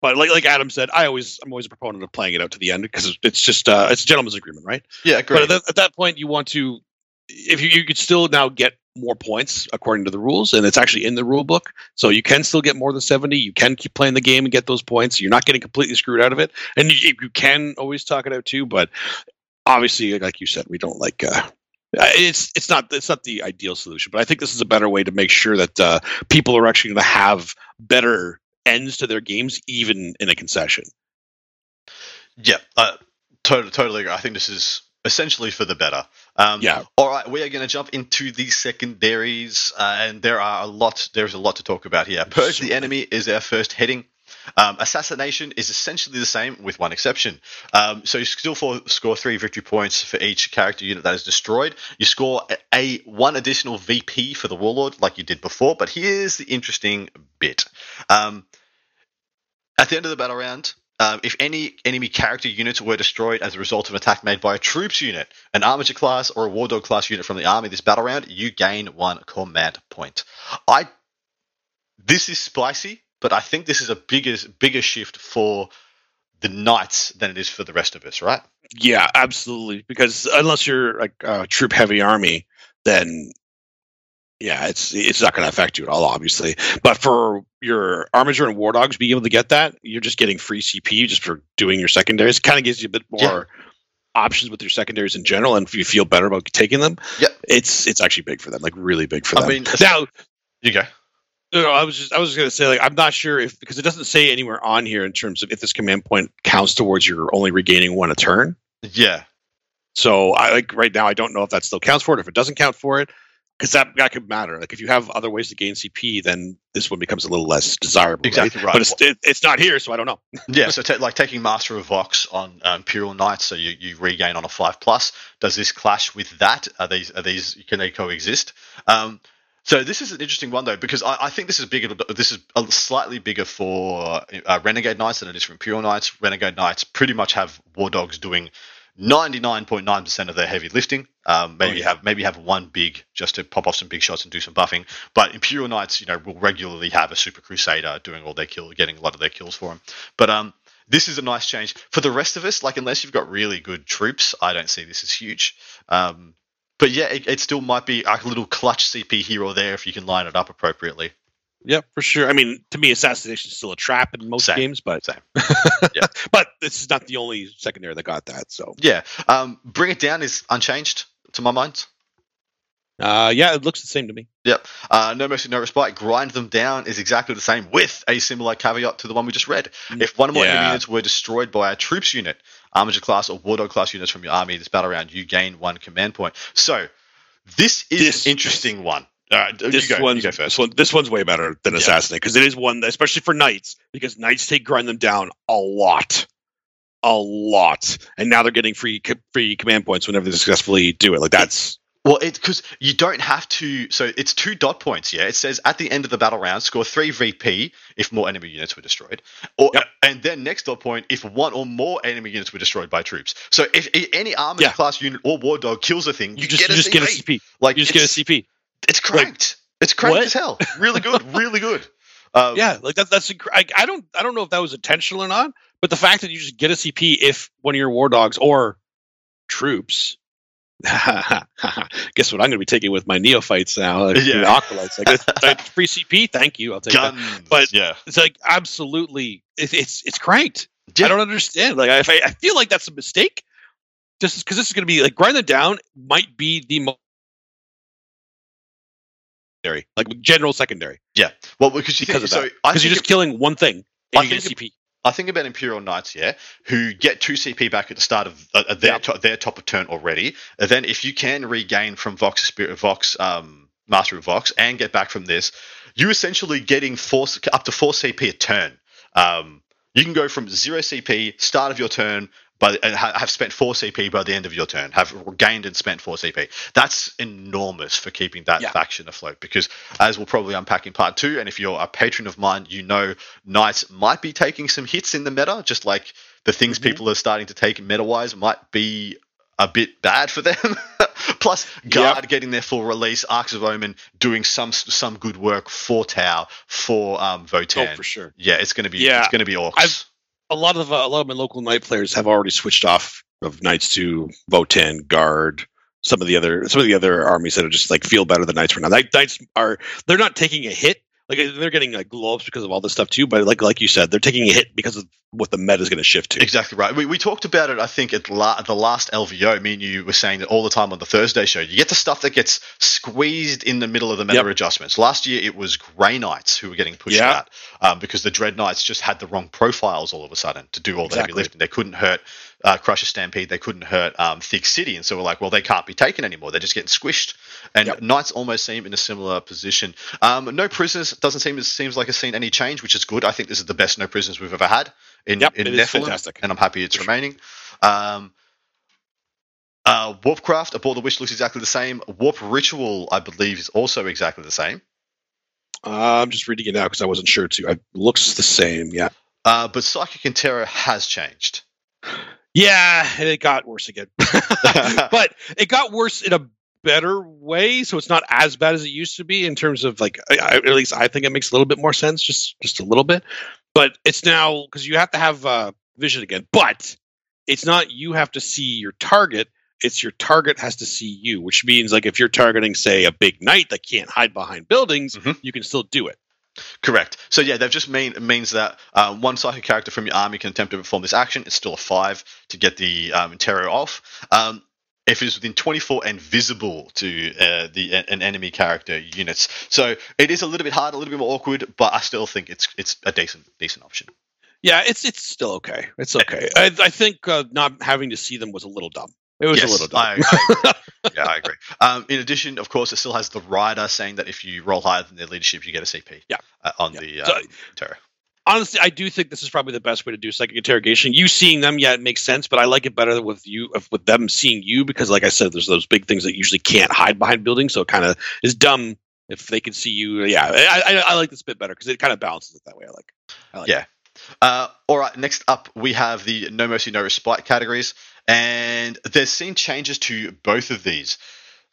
But like like Adam said, I always I'm always a proponent of playing it out to the end because it's just uh, it's a gentleman's agreement, right? yeah, But great. at that, at that point, you want to, if you, you could still now get more points according to the rules, and it's actually in the rule book, so you can still get more than seventy. You can keep playing the game and get those points. You're not getting completely screwed out of it, and you, you can always talk it out too. But obviously, like you said, we don't like. Uh, it's it's not it's not the ideal solution, but I think this is a better way to make sure that uh, people are actually going to have better ends to their games, even in a concession. yeah, uh, totally, totally. I think this is essentially for the better. Um, Yeah. All right, we are going to jump into the secondaries, uh, and there are a lot. There's a lot to talk about here. Purge the enemy is our first heading. Um, assassination is essentially the same, with one exception. Um, so you still for, score three victory points for each character unit that is destroyed. You score a, a one additional VP for the warlord, like you did before. But here's the interesting bit: um, at the end of the battle round, um, if any enemy character units were destroyed as a result of an attack made by a troops unit, an Armiger class, or a war dog class unit from the army this battle round, you gain one command point. I this is spicy, but I think this is a bigger bigger shift for the knights than it is for the rest of us, right? Yeah, absolutely. Because unless you're like a troop heavy army, then yeah, it's it's not going to affect you at all, obviously. But for your Armiger and war dogs being able to get that, you're just getting free CP just for doing your secondaries. Kind of gives you a bit more Yeah. options with your secondaries in general, and if you feel better about taking them, yeah, it's it's actually big for them, like really big for I them. mean, now, You go. no, no, I was just I was going to say like I'm not sure if because it doesn't say anywhere on here in terms of if this command point counts towards your only regaining one a turn. Yeah. So I like right now I don't know if that still counts for it. If it doesn't count for it, because that that could matter. Like if you have other ways to gain CP, then this one becomes a little less desirable. Exactly right. But it's it, it's not here, so I don't know. Yeah, so ta like taking Master of Vox on um, Imperial Knights, so you, you regain on a five plus. Does this clash with that? Are these are these can they coexist? Um, so this is an interesting one though because I, I think this is bigger. This is a slightly bigger for uh, Renegade Knights than it is for Imperial Knights. Renegade Knights pretty much have War Dogs doing ninety nine point nine percent of their heavy lifting. Um, maybe Oh, yeah. have maybe have one big just to pop off some big shots and do some buffing. But Imperial Knights, you know, will regularly have a Super Crusader doing all their kill, getting a lot of their kills for them. But um, this is a nice change for the rest of us. Like unless you've got really good troops, I don't see this as huge. Um, but yeah, it, it still might be a little clutch CP here or there if you can line it up appropriately. Yeah, for sure. I mean, to me, assassination is still a trap in most Same. games, but Same. but this is not the only secondary that got that. So Yeah, um, bring it down is unchanged to my mind. uh, yeah, it looks the same to me. Yep. Uh, no mercy, no respite. Grind them down is exactly the same, with a similar caveat to the one we just read. If one or more enemy units were destroyed by a troops unit, Armiger class or war dog class units from your army this battle round, you gain one command point. So this is This- an interesting one. All right, you This go, one's this one this one's way better than Yeah. assassinate because it is one, that- especially for knights, because knights take grind them down a lot, a lot, and now they're getting free free command points whenever they successfully do it. Like that's Well, it's because you don't have to. So it's two dot points. Yeah, it says at the end of the battle round, score three VP if more enemy units were destroyed, or Yep. and then next dot point if one or more enemy units were destroyed by troops. So if, if any armored Yeah. class unit or war dog kills a thing, you just you just get a CP. Like You just get a CP. It's cranked. it's cranked what? as hell. Really good. really good. Um, Yeah, like that, that's inc- I, I don't I don't know if that was intentional or not, but the fact that you just get a CP if one of your war dogs or troops Guess what I'm going to be taking with my neophytes now? Like, Yeah. the Acolytes. Like, like, free CP, thank you. I'll take that. But- yeah, It's like absolutely, it, it's it's cranked. Yeah. I don't understand. Like I, I feel like that's a mistake. Just because this is going to be like grind them down might be the most secondary, like general secondary, Yeah. well, because you because think, of so Because you're just killing one thing I and you get think CP. I think about Imperial Knights, yeah, who get two CP back at the start of uh, their Yeah. to- their top of turn already. And then if you can regain from Vox Spirit, Vox um, Master of Vox, and get back from this, you're essentially getting four up to four CP a turn. Um, you can go from zero CP start of your turn, but and ha- have spent four CP by the end of your turn. Have gained and spent four CP. That's enormous for keeping that Yeah. faction afloat. Because as we'll probably unpack in part two, and if you're a patron of mine, you know knights might be taking some hits in the meta, just like the things Mhm. people are starting to take meta wise might be a bit bad for them. Plus, guard getting their full release, Arks of Omen doing some some good work for Tau for um, Votann. Oh, for sure. Yeah, it's gonna be Yeah. it's gonna be orks. I've- A lot of uh, a lot of my local knight players have already switched off of knights to Votann, guard. Some of the other some of the other armies that are just like feel better than knights right now. Knights are they're not taking a hit. Like they're getting like gloves because of all this stuff too. But like like you said, they're taking a hit because of what the meta is going to shift to. Exactly right. We, we talked about it, I think, at la- the last LVO. Me and you were saying that all the time on the Thursday show. You get the stuff that gets squeezed in the middle of the meta Yep. adjustments. Last year, it was Grey Knights who were getting pushed Yeah. out um, because the Dread Knights just had the wrong profiles all of a sudden to do all the heavy lifting. They couldn't hurt uh, Crusher Stampede. They couldn't hurt um, Thick City. And so we're like, well, they can't be taken anymore. They're just getting squished. And Yep. Knights almost seem in a similar position. Um, no prisoners doesn't seem seems like it's seen any change, which is good. I think this is the best no prisoners we've ever had in, Yep, in Nephilim, fantastic. and I'm happy it's sure. remaining. Um, uh, Warpcraft, Abhor the Witch looks exactly the same. Warp Ritual, I believe, is also exactly the same. Uh, I'm just reading it now because I wasn't sure too. It looks the same. Yeah. Uh, but Psychic and Terror has changed. Yeah, and it got worse again. but it got worse in a better way, so it's not as bad as it used to be in terms of like I, at least I think it makes a little bit more sense, just just a little bit. But it's now because you have to have uh, vision again, but it's not you have to see your target. It's your target has to see you, which means like if you're targeting, say, a big knight that can't hide behind buildings, Mhm. you can still do it. Correct. So yeah, they've just mean means that uh, one psychic character from your army can attempt to perform this action. It's still a five to get the um, terror off. Um, if it's within 24 and visible to uh, the an enemy character units, so it is a little bit hard, a little bit more awkward, but I still think it's it's a decent decent option. Yeah, it's it's still okay. It's okay. I, I think uh, not having to see them was a little dumb. It was Yes, a little dumb. I, I agree. yeah, I agree. Um, in addition, of course, it still has the rider saying that if you roll higher than their leadership, you get a CP. Yeah. Uh, on Yeah. the So- um, terror. Honestly, I do think this is probably the best way to do psychic interrogation. You seeing them, yeah, it makes sense, but I like it better with you, with them seeing you, because, like I said, there's those big things that usually can't hide behind buildings, so it kind of is dumb if they can see you. Yeah, I, I, I like this bit better because it kind of balances it that way. I like. I like Yeah. Uh, all right, next up we have the No Mercy, No Respite categories, and there's seen changes to both of these.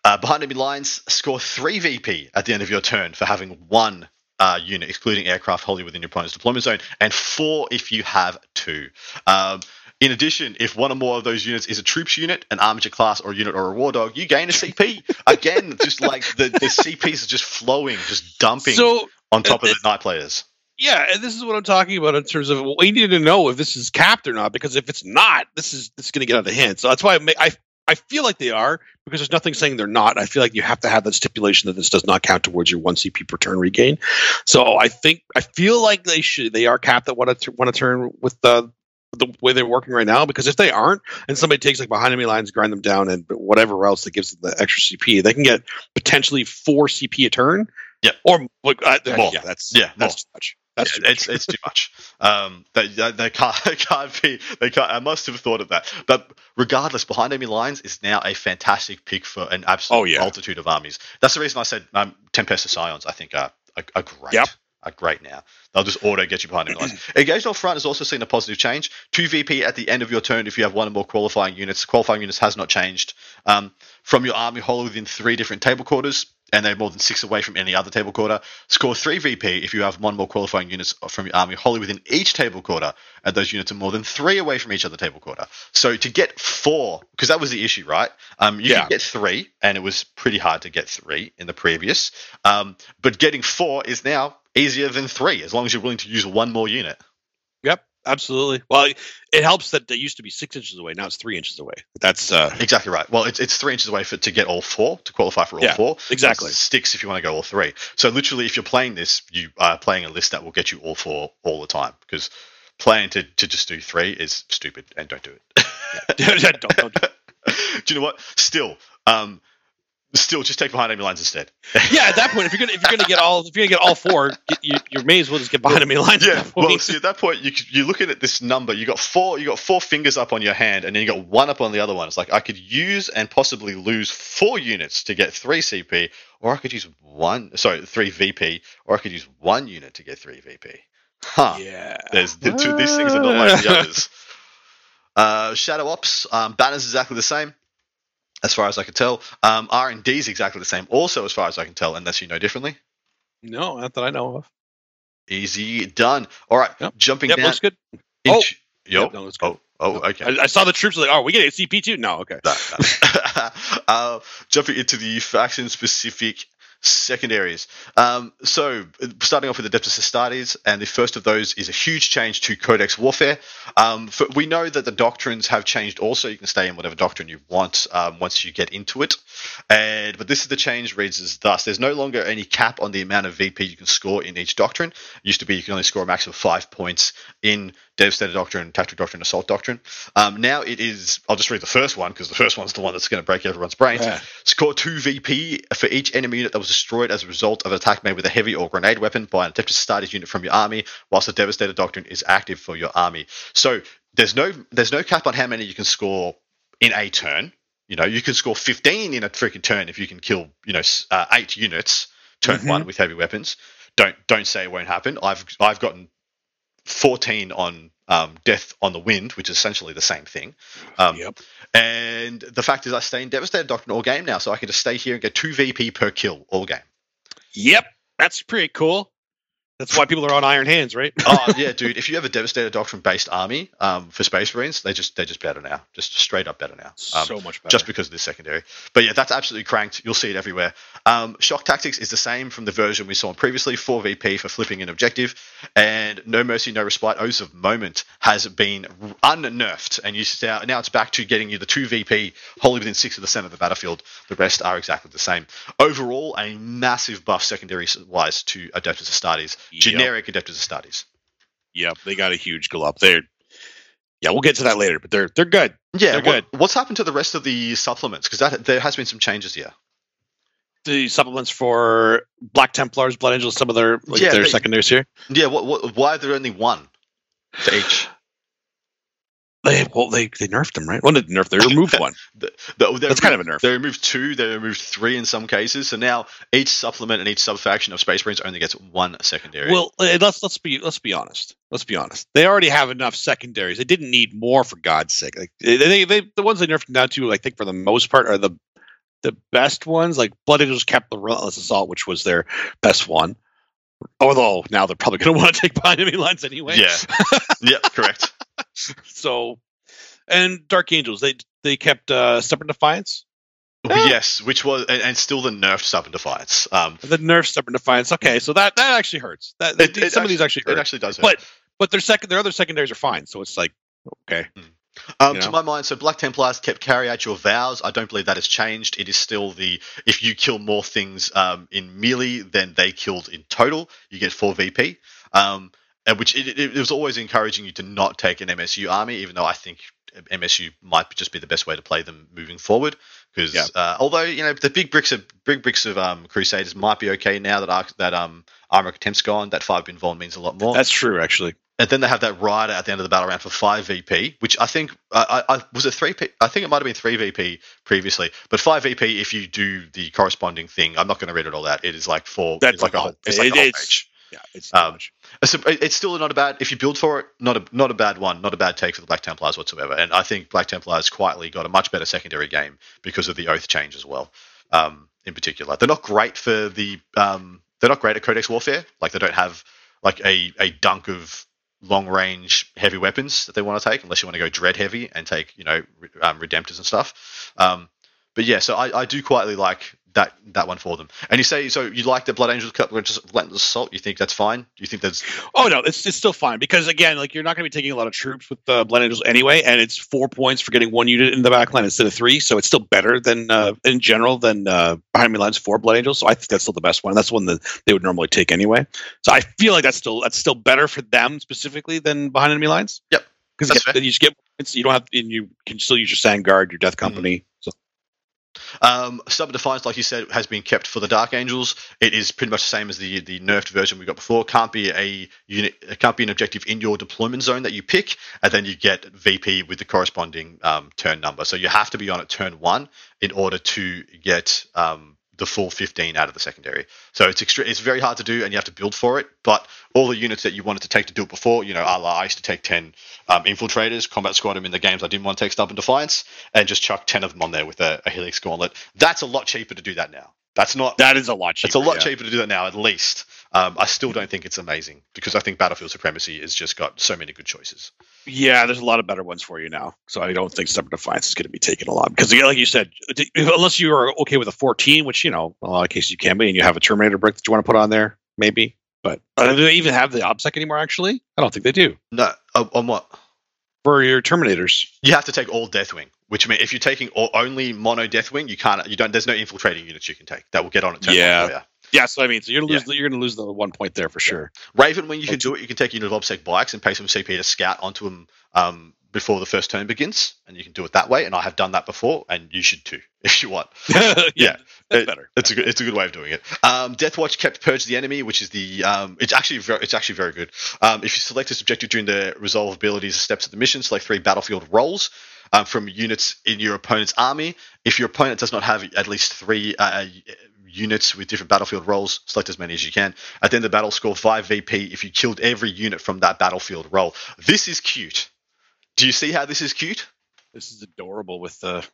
Uh, behind enemy lines, score three VP at the end of your turn for having one uh, unit, excluding aircraft wholly within your opponent's deployment zone, and four if you have two. Um, in addition, if one or more of those units is a troops unit, an Armiger class, or a unit or a war dog, you gain a CP. Again, just like the, the CPs are just flowing, just dumping So on top of uh, the knight players. yeah, and this is what I'm talking about in terms of we need to know if this is capped or not, because if it's not, this is this is going to get out of hand. So that's why I, I I feel like they are because there's nothing saying they're not. I feel like you have to have that stipulation that this does not count towards your one CP per turn regain. So I think I feel like they should they are capped at one a, one a turn with the the way they're working right now. Because if they aren't, and somebody takes like behind enemy lines, grind them down, and whatever else that gives them the extra CP, they can get potentially four CP a turn. Yeah. Or like, uh, More. yeah, that's Yeah, more. that's too much. That's Yeah, it's it's too much. Um, they, they they can't they can't be they can't. I must have thought of that. But regardless, behind enemy lines is now a fantastic pick for an absolute Oh, yeah. multitude of armies. That's the reason I said um, Tempestus Scions. I think are are, are great. Yep. Are great now. They'll just auto get you behind enemy lines. Engaged on front has also seen a positive change. Two VP at the end of your turn if you have one or more qualifying units. Qualifying units has not changed. Um, from your army whole within three different table quarters. And they're more than six away from any other table quarter. Score three VP if you have one more qualifying units from your army wholly within each table quarter, and those units are more than three away from each other table quarter. So to get four, because that was the issue, right? Um, you Yeah. could get three, and it was pretty hard to get three in the previous. Um, but getting four is now easier than three, as long as you're willing to use one more unit. Absolutely. Well, it helps that they used to be six inches away. Now it's three inches away. That's uh, Exactly right. Well, it's, it's three inches away for to get all four to qualify for all Yeah, four. exactly. Sticks if you want to go all three. So literally, if you're playing this, you are playing a list that will get you all four all the time because playing to, to just do three is stupid and don't do it. don't, don't do do you know what? Still, um, still just take behind enemy lines instead. yeah, at that point, if you're gonna if you're gonna get all if you're gonna get all four, you you may as well just get behind enemy lines. Yeah. At that point. Well, see, at that point, you you're looking at this number. You got four. You got four fingers up on your hand, and then you got one up on the other one. It's like I could use and possibly lose four units to get three CP, or I could use one. Sorry, three VP, or I could use one unit to get three VP. Huh. yeah, There's the two. These things are not like the others. Uh, Shadow Ops um, banners exactly the same, as far as I can tell. Um, R and D is exactly the same, also as far as I can tell, unless you know differently. no, not that I know of. Easy done. All right, Yep. jumping Yep, down. looks good. Oh. into- Yo. Yep, no, that's good. Oh, oh, okay. I, I saw the troops like, oh, we get a CP too. No, okay. No, no. uh, jumping into the faction specific secondaries. Um, so, starting off with the Adeptus Astartes, and the first of those is a huge change to Codex Warfare. Um, for, we know that the doctrines have changed also. You can stay in whatever doctrine you want um, once you get into it. And But this is the change reads as thus there's no longer any cap on the amount of VP you can score in each doctrine. It used to be you can only score a maximum of five points in Devastator Doctrine, Tactical Doctrine, Assault Doctrine. Um, now it is, I'll just read the first one because the first one's the one that's going to break everyone's brains. Yeah. Score 2 VP for each enemy unit that was destroyed as a result of an attack made with a heavy or grenade weapon by an Adeptus Astartes unit from your army, whilst the Devastator Doctrine is active for your army. So there's no there's no cap on how many you can score in a turn. You know, you can score 15 in a freaking turn if you can kill, you know, uh, eight units turn Mhm. one with heavy weapons. Don't don't say it won't happen. I've I've gotten 14 on um, Death on the Wind, which is essentially the same thing. Um, yep. and the fact is, I stay in Devastator Doctrine all game now, so I can just stay here and get two VP per kill all game. Yep. That's pretty cool. That's why people are on Iron Hands, right? oh yeah, dude! If you have a Devastator Doctrine based army um, for Space Marines, they just they're just better now, just straight up better now. Um, so much better. just because of this secondary. But yeah, that's absolutely cranked. You'll see it everywhere. Um, shock tactics is the same from the version we saw previously. 4 VP for flipping an objective, and No Mercy, No Respite. Oaths of Moment has been unnerfed, and you now now it's back to getting you the 2 VP wholly within six of the center of the battlefield. The rest are exactly the same. Overall, a massive buff secondary wise to Adeptus Astartes, Yep. generic Adeptus Astartes. Yep, they got a huge go up. They're yeah, we'll get to that later, but they're they're good. Yeah, They're what- good. what's happened to the rest of the supplements? Because that there has been some changes here. The supplements for Black Templars, Blood Angels, some of their like Yeah, their they- secondaries here. Yeah, what, what, why are there only one to each? They well they they nerfed them, right? Well, they nerfed. They removed one. The, the, they That's kind of a nerf. They removed two, they removed three in some cases. So now each supplement and each subfaction of Space Marines only gets one secondary. Well, eh, let's let's be let's be honest. Let's be honest. They already have enough secondaries. They didn't need more for God's sake. Like they, they, they the ones they nerfed down to, I think for the most part, are the the best ones. Like Blood Angels kept the Relentless Assault, which was their best one. Although now they're probably going to want to take behind enemy lines anyway. yeah. yeah, correct. So, and Dark Angels, they they kept uh, Stubborn Defiance. Yeah. Yes, which was, and, and still the nerfed Stubborn Defiance. Um, The nerf Stubborn Defiance. Okay, so that that actually hurts. That it- some of these actually It actually does hurt. But but their second their other secondaries are fine. So it's like okay. Um, you to my mind, so Black Templars kept carry out your vows. I don't believe that has changed. It is still the if you kill more things um, in melee than they killed in total, you get four VP. Um, which it, it, it was always encouraging you to not take an MSU army, even though I think MSU might just be the best way to play them moving forward. Because Yeah. uh, although you know the big bricks of big bricks of um, Crusaders might be okay now that Arc, that um, Armor Attempt's gone, that five invuln means a lot more. That's true, actually. And then they have that rider at the end of the battle round for five VP, which I think uh, I, I was it three. P, I think it might have been three VP previously, but five VP if you do the corresponding thing. I'm not going to read it all out. It is like four. That's it's like a whole. It's like It- a whole page. Yeah, it's Um, it's still not a bad if you build for it. Not a not a bad one. Not a bad take for the Black Templars whatsoever. And I think Black Templars quietly got a much better secondary game because of the oath change as well. Um, in particular. They're not great for the um, they're not great at Codex Warfare. Like they don't have like a, a dunk of long range heavy weapons that they want to take, unless you want to go dread heavy and take you know um, redemptors and stuff. Um, but yeah, so I, I do quietly like that that one for them. And you say so you like the Blood Angels Relentless Assault? You think that's fine? Do you think that's? Oh no, it's it's still fine because again, like you're not going to be taking a lot of troops with the uh, Blood Angels anyway, and it's four points for getting one unit in the back line instead of three, so it's still better than uh, in general than uh, behind me lines four Blood Angels. So I think that's still the best one. That's one that they would normally take anyway. So I feel like that's still that's still better for them specifically than behind enemy lines. Yep, because you, you just get you don't have and you can still use your Sand Guard, your Death Company. Mm-hmm. So um, Stubborn Defiance, like you said, has been kept for the Dark Angels. It is pretty much the same as the the nerfed version we got before. Can't be a unit, it can't be an objective in your deployment zone that you pick, and then you get VP with the corresponding um, turn number. So you have to be on at turn one in order to get um, the full 15 out of the secondary. So it's extre- it's very hard to do, and you have to build for it. But all the units that you wanted to take to do it before, you know, a la I used to take 10 um, infiltrators, combat squad them in the games I didn't want to take stubborn defiance, and just chuck 10 of them on there with a, a helix gauntlet. That's a lot cheaper to do that now. That's not. That is a lot cheaper. It's a lot yeah. cheaper to do that now, at least. Um, I still don't think it's amazing because I think Battlefield Supremacy has just got so many good choices. Yeah, there's a lot of better ones for you now. So I don't think Stubborn Defiance is going to be taken a lot because, like you said, unless you are okay with a 14, which you know, in a lot of cases you can be, and you have a Terminator brick that you want to put on there, maybe. But uh, do they even have the OBSEC anymore? Actually, I don't think they do. No, on what? For your Terminators, you have to take all Deathwing. Which means if you're taking all, only mono Deathwing, you can't. You don't. There's no infiltrating units you can take that will get on it. Yeah. Yeah, so I mean, so you're gonna lose. Yeah. You're gonna lose the one point there for sure. Ravenwing you can do it, you can take unit of obsec bikes and pay some CP to scout onto them um, before the first turn begins, and you can do it that way. And I have done that before, and you should too if you want. yeah, yeah, that's it, better. It's a good. It's a good way of doing it. Um, Deathwatch kept purge the enemy, which is the. Um, it's actually very. It's actually very good. Um, if you select this objective during the resolve abilities steps of the mission, select three battlefield roles um, from units in your opponent's army. If your opponent does not have at least three uh, units with different battlefield roles, select as many as you can. At the end of the battle, score 5 VP if you killed every unit from that battlefield role. This is cute. Do you see how this is cute? This is adorable with the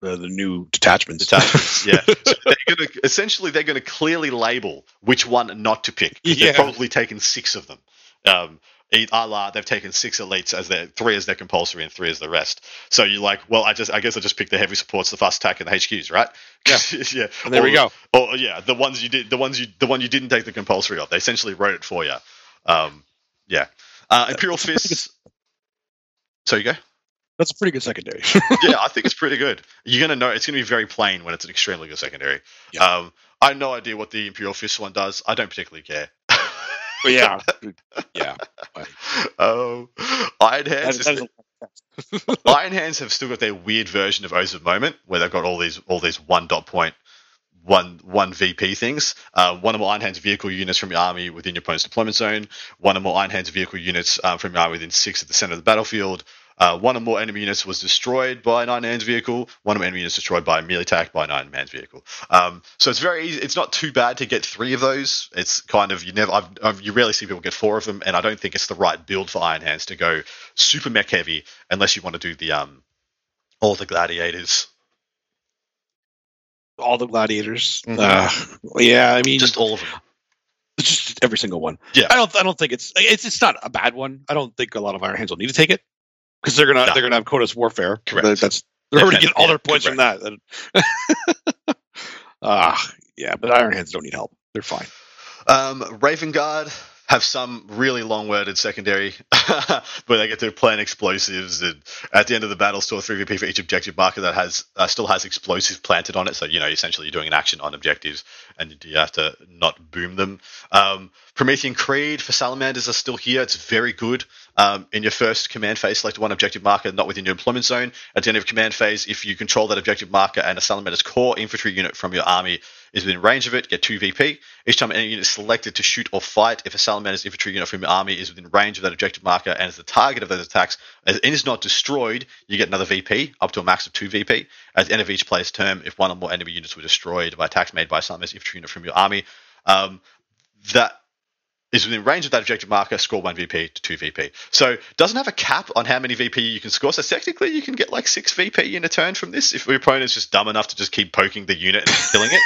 the, the new detachments. Detachments, yeah. So they're gonna essentially they're gonna clearly label which one not to pick. Yeah. They've probably taken six of them. Um, a la they've taken six elites as their three as their compulsory and three as the rest. So you're like, well, I just I guess I just picked the heavy supports, the fast attack, and the HQs, right? Yeah, yeah. And there or, we go. Or yeah, the ones you did, the ones you, the one you didn't take the compulsory of. They essentially wrote it for you. Um, yeah. Uh, Imperial Fists. So you go. That's a pretty good secondary. yeah, I think it's pretty good. You're gonna know it's gonna be very plain when it's an extremely good secondary. Yeah. Um, I have no idea what the Imperial Fist one does. I don't particularly care. But yeah, yeah. Oh, Iron Hands. That, that Iron Hands have still got their weird version of Oaths of Moment, where they've got all these all these one dot point, one one VP things. Uh, one or more Iron Hands vehicle units from your army within your opponent's deployment zone. One or more Iron Hands vehicle units um, from your army within six at the center of the battlefield. Uh, one or more enemy units was destroyed by an Iron Hands vehicle. One or more enemy units destroyed by a melee attack by an Iron Hands vehicle. Um, so it's very easy. It's not too bad to get three of those. It's kind of you never. I've, I've, you rarely see people get four of them, and I don't think it's the right build for Iron Hands to go super mech heavy unless you want to do the um all the gladiators. All the gladiators. Mm-hmm. Uh, yeah, I mean, just all of them just every single one. Yeah, I don't. I don't think it's it's it's not a bad one. I don't think a lot of Iron Hands will need to take it because they're gonna no. they're gonna have Codex Warfare. Correct. That's they're already getting all their points correct. from that. Ah, uh, yeah, but Iron Hands don't need help. They're fine. Um, Raven Guard have some really long-worded secondary where they get to plan explosives and at the end of the battle store 3 VP for each objective marker that has uh, still has explosives planted on it. So you know essentially you're doing an action on objectives and you have to not boom them. Um, Promethean Creed for salamanders are still here. It's very good. Um, in your first command phase, select one objective marker not within your employment zone. At the end of command phase, if you control that objective marker and a salamander's core infantry unit from your army is within range of it, get 2 VP. Each time any unit is selected to shoot or fight, if a Salamander's infantry unit from your army is within range of that objective marker and is the target of those attacks and is not destroyed, you get another VP, up to a max of 2 VP. At the end of each player's term, if one or more enemy units were destroyed by attacks made by a Salamander's infantry unit from your army, um, that is within range of that objective marker, score 1 VP to 2 VP. So doesn't have a cap on how many VP you can score. So technically you can get like 6 VP in a turn from this if your opponent's just dumb enough to just keep poking the unit and killing it.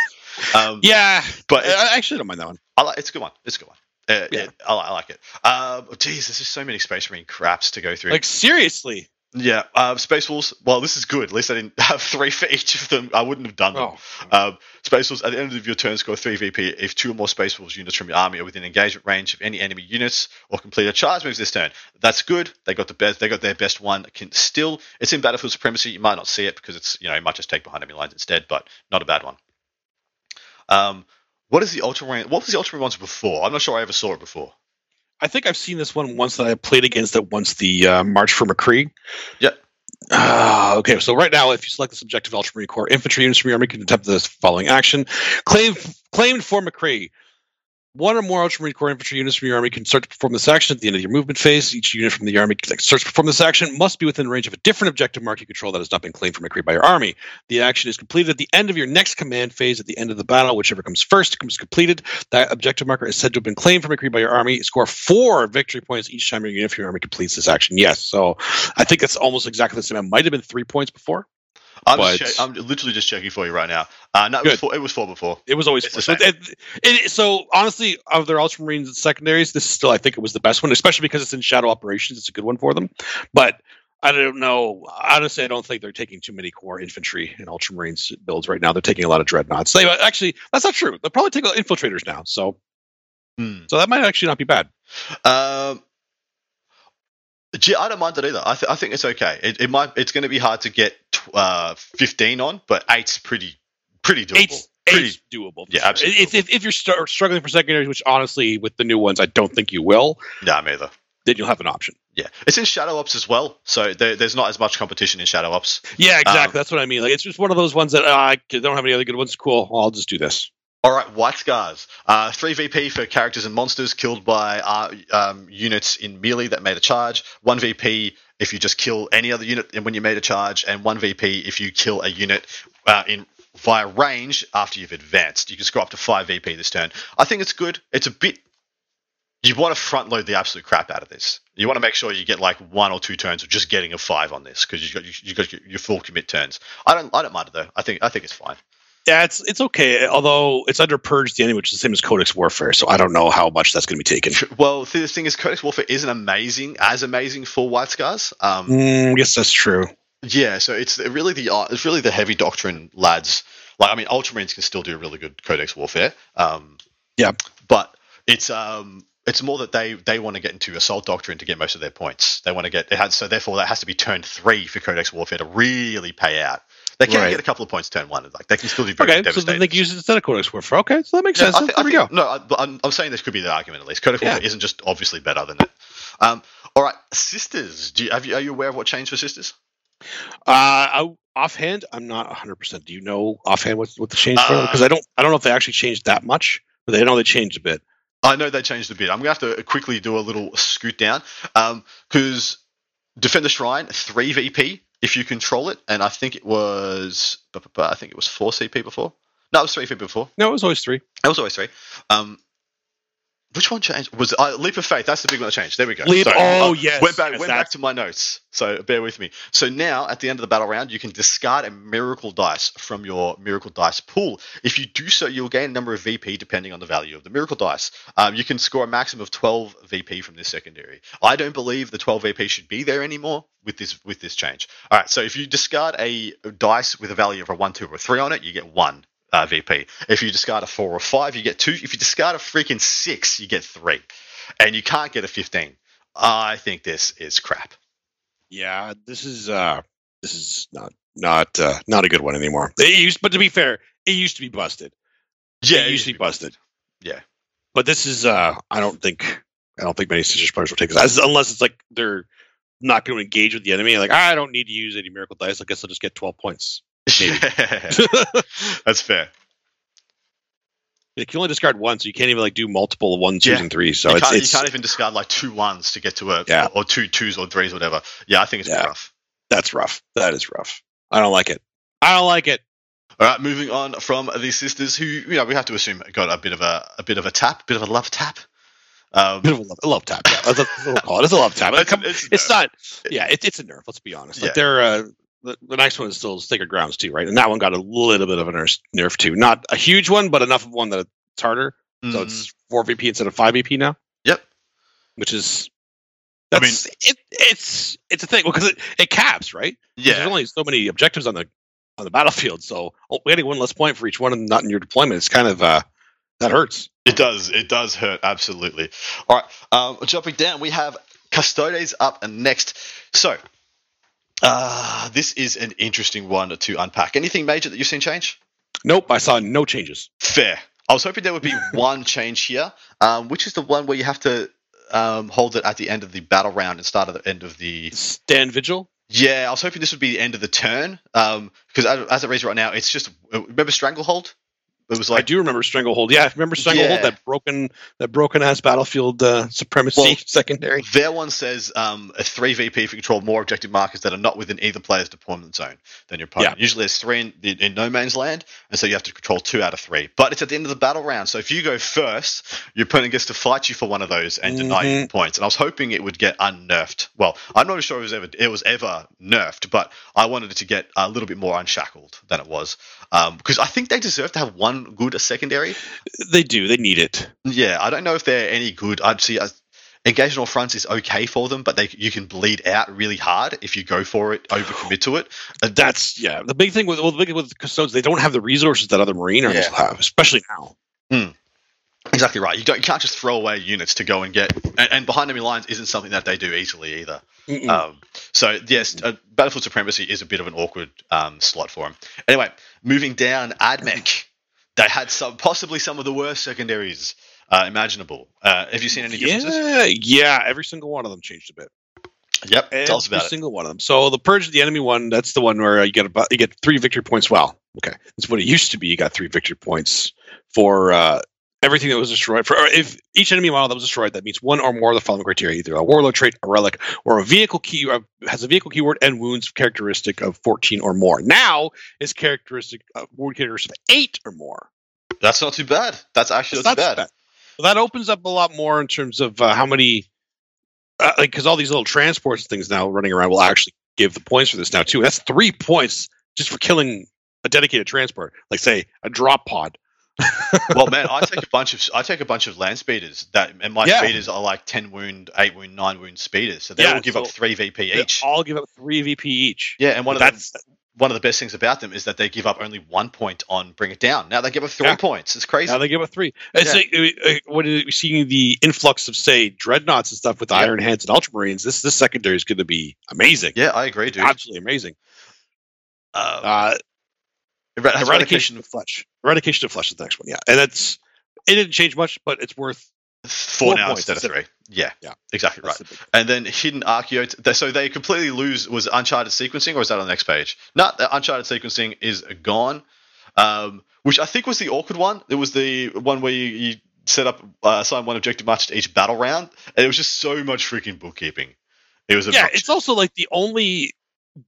Um, Yeah, but I actually don't mind that one. I like, it's a good one. It's a good one. Uh, Yeah. it- I, I like it. Um, geez, there's just so many Space Marine craps to go through. Like seriously. yeah, uh, Space Wolves. Well, this is good. At least I didn't have three for each of them. I wouldn't have done them. Oh, Um, Space Wolves, at the end of your turn, score 3 VP if two or more Space Wolves units from your army are within engagement range of any enemy units or complete a charge moves this turn. That's good. They got the best. They got their best one. Can still, it's in Battlefield Supremacy. You might not see it because it's you know it might just take behind enemy lines instead, but not a bad one. Um, what is the Ultramarine? What was the Ultramarine ones before? I'm not sure I ever saw it before. I think I've seen this one once that I played against it once. The uh, March for Macragge. Yep. Uh, okay, so right now, if you select the subjective Ultramarine Core infantry units from your army, can attempt this following action: claim claimed for Macragge. One or more Ultramarine Core infantry units from your army can start to perform this action at the end of your movement phase. Each unit from the army that starts to perform this action must be within range of a different objective mark you control that has not been claimed for Macragge by your army. The action is completed at the end of your next command phase at the end of the battle. Whichever comes first comes completed. That objective marker is said to have been claimed for Macragge by your army. Score four victory points each time your unit from your army completes this action. Yes, so I think that's almost exactly the same. It might have been three points before. I'm, But- check, I'm literally just checking for you right now. Uh, no, it was, four, it was four before. It was always It's the so, it, it, so honestly, of their Ultramarines and secondaries, this is still I think it was the best one, especially because it's in Shadow Operations. It's a good one for them. But I don't know. Honestly, I don't think they're taking too many core infantry and Ultramarines builds right now. They're taking a lot of dreadnoughts. They actually that's not true. They'll probably take infiltrators now. So Hmm. so that might actually not be bad. Um, gee, I don't mind it either. I, th- I think it's okay. It, it might. It's going to be hard to get uh, 15 on, but eight's pretty pretty doable. Eight's, pretty, eight's doable. Yeah, sure. absolutely If, if, if you're start struggling for secondaries, which honestly, with the new ones, I don't think you will, Nah, me either. then you'll have an option. Yeah, it's in Shadow Ops as well, so there, there's not as much competition in Shadow Ops. Yeah, exactly. Um, That's what I mean. Like it's just one of those ones that uh, I don't have any other good ones. Cool. I'll just do this. All right, White Scars. Uh, 3 VP for characters and monsters killed by uh, um, units in melee that made a charge. 1 VP if you just kill any other unit when you made a charge, and 1 VP if you kill a unit uh, in via range after you've advanced. You can score up to 5 VP this turn. I think it's good. It's a bit. You want to front load the absolute crap out of this. You want to make sure you get like one or two turns of just getting a five on this because you got you, you got your full commit turns. I don't I don't mind it though. I think I think it's fine. Yeah, it's it's okay. Although it's under Purge the enemy, which is the same as Codex Warfare, so I don't know how much that's going to be taken. Well, the thing is, Codex Warfare isn't amazing as amazing for White Scars. Um, Mm, yes, that's true. yeah, so it's really the uh, it's really the heavy doctrine lads. Like, I mean, Ultramarines can still do really good Codex Warfare. Um, Yeah. but it's um it's more that they they want to get into Assault Doctrine to get most of their points. They want to get it had so therefore that has to be turn three for Codex Warfare to really pay out. They can Right. get a couple of points turn one. Like they can still do very Okay, so then they can use instead of Codex Warfare. Okay, so that makes Yeah, sense. I I there we think- go. No, I, I'm, I'm saying this could be the argument at least. Codex Yeah. Warfare isn't just obviously better than that. Um, all right, sisters. Do you, have you are you aware of what changed for sisters? Uh, I, offhand, I'm not 100. percent Do you know offhand what what the change for? Uh, Because I don't I don't know if they actually changed that much, but they know they changed a bit. I know they changed a bit. I'm gonna have to quickly do a little scoot down because Defender Shrine three VP if you control it, and I think it was I think it was four CP before. No, it was three VP before. No, it was always three. It was always three. Um, which one changed? Was uh, Leap of Faith? That's the big one that changed. There we go. Leap- Sorry. oh, Uh, yes, Went back. yes, went back to my notes. So bear with me. So now at the end of the battle round, you can discard a miracle dice from your miracle dice pool. If you do so, you'll gain a number of VP depending on the value of the miracle dice. Um, you can score a maximum of 12 VP from this secondary. I don't believe the 12 VP should be there anymore with this with this change. All right. So if you discard a dice with a value of a one, two, or three on it, you get one uh, VP. If you discard a four or five, you get two. If you discard a freaking six, you get three, and you can't get a fifteen. I think this is crap. Yeah, this is uh this is not not uh, not a good one anymore. It used, but to be fair, it used to be busted. Yeah, it used to be busted. Yeah. But this is uh I don't think I don't think many Sisters players will take this unless it's like they're not going to engage with the enemy. Like I don't need to use any miracle dice. I guess I'll just get twelve points. That's fair. you can only discard one, so you can't even like do multiple one, twos, Yeah. and threes. So you, it's can't, it's you can't even discard like two ones to get to a Yeah. or, or two twos or threes or whatever. Yeah, I think it's Yeah. rough. that's rough. That is rough. I don't like it. I don't like it. All right, moving on from the sisters who you know we have to assume got a bit of a a bit of a tap, a bit of a love tap. Um, Bit of a love, a love tap. Yeah, that's, that's what we'll call. It's a love tap. It's- it's a it's not. Yeah, it, it's a nerve. Let's be honest. Like Yeah. they're uh, the, the next one is still Sacred Grounds too, right? And that one got a little bit of a nerf, nerf too. Not a huge one, but enough of one that it's harder. So Mhm. it's four VP instead of five VP now. Yep. Which is I mean, it, it's it's a thing because it, it caps, right? 'Cause There's only so many objectives on the on the battlefield. So oh, getting one less point for each one and not in your deployment is kind of uh that hurts. It does. It does hurt. Absolutely. All right. Um, jumping down, we have Custodes up and next. So, uh, this is an interesting one to unpack. Anything major that you've seen change? Nope, I saw no changes. Fair. I was hoping there would be one change here, um, which is the one where you have to um, hold it at the end of the battle round and start at the end of the. Stand vigil. Yeah, I was hoping this would be the end of the turn because as, as it reads right now, it's just remember Stranglehold. It was I do remember Stranglehold. Yeah, I remember Stranglehold? Yeah. That broken that broken ass battlefield uh, supremacy Well, secondary. Their one says um, a three VP if you control more objective markers that are not within either player's deployment zone than your opponent. Yeah. Usually there's three in, in, in no man's land, and so you have to control two out of three. But it's at the end of the battle round, so if you go first, your opponent gets to fight you for one of those and deny you Mhm. points. And I was hoping it would get unnerfed. Well, I'm not sure it was ever it was ever nerfed, but I wanted it to get a little bit more unshackled than it was um, because I think they deserve to have one good a secondary. They do. They need it. Yeah, I don't know if they're any good. I'd see uh, engage on fronts is okay for them, but they you can bleed out really hard if you go for it, overcommit to it. And That's yeah. The big thing with well, the big thing with custodes, they don't have the resources that other marine armies Yeah. have, especially now. exactly right. You don't you can't just throw away units to go and get and, and behind enemy lines isn't something that they do easily either. Um, so yes, uh, Battlefield Supremacy is a bit of an awkward um, slot for them. Anyway, moving down, Admech. They had some possibly some of the worst secondaries uh, imaginable. Uh, have you seen any differences? yeah, yeah. Every single one of them changed a bit. Yep. Every Tell us about it. single one of them. So the purge of the enemy one, that's the one where uh, you get about you get three victory points. Well, okay, that's what it used to be. You got three victory points for uh, everything that was destroyed. For if each enemy model that was destroyed, that meets one or more of the following criteria: either a warlord trait, a relic, or a vehicle key uh, has a vehicle keyword and wounds characteristic of fourteen or more. Now is characteristic uh, wound characteristic of eight or more. That's not too bad. That's actually not too not bad. So that opens up a lot more in terms of uh, how many, uh, like, because all these little transports and things now running around will actually give the points for this now too. That's three points just for killing a dedicated transport, like say a drop pod. Well, man, I take a bunch of I take a bunch of land speeders that, and my Yeah. speeders are like ten wound, eight wound, nine wound speeders, so they Yeah, all give up three VP each. all give up three VP each. Yeah, and one of that's the one of the best things about them is that they give up only one point on bring it down. Now they give up three Yeah. points. It's crazy. now they give up three. It's Yeah. like uh, uh, when you're seeing the influx of say dreadnoughts and stuff with the. Iron Hands and Ultramarines. This this secondary is going to be amazing. yeah, I agree, dude. Absolutely amazing. Uh, Uh, eradication. eradication of flesh. Eradication of flesh is the next one. Yeah, and that's it didn't change much, but it's worth. four, four now instead of three. Yeah, Yeah. exactly right. the And then hidden archaeot. So they completely lose. Was Uncharted sequencing, or is that on the next page? No, the Uncharted sequencing is gone. Um, which I think was the awkward one. It was the one where you, you set up uh, assign one objective match to each battle round, and it was just so much freaking bookkeeping. It was Yeah, it's also like the only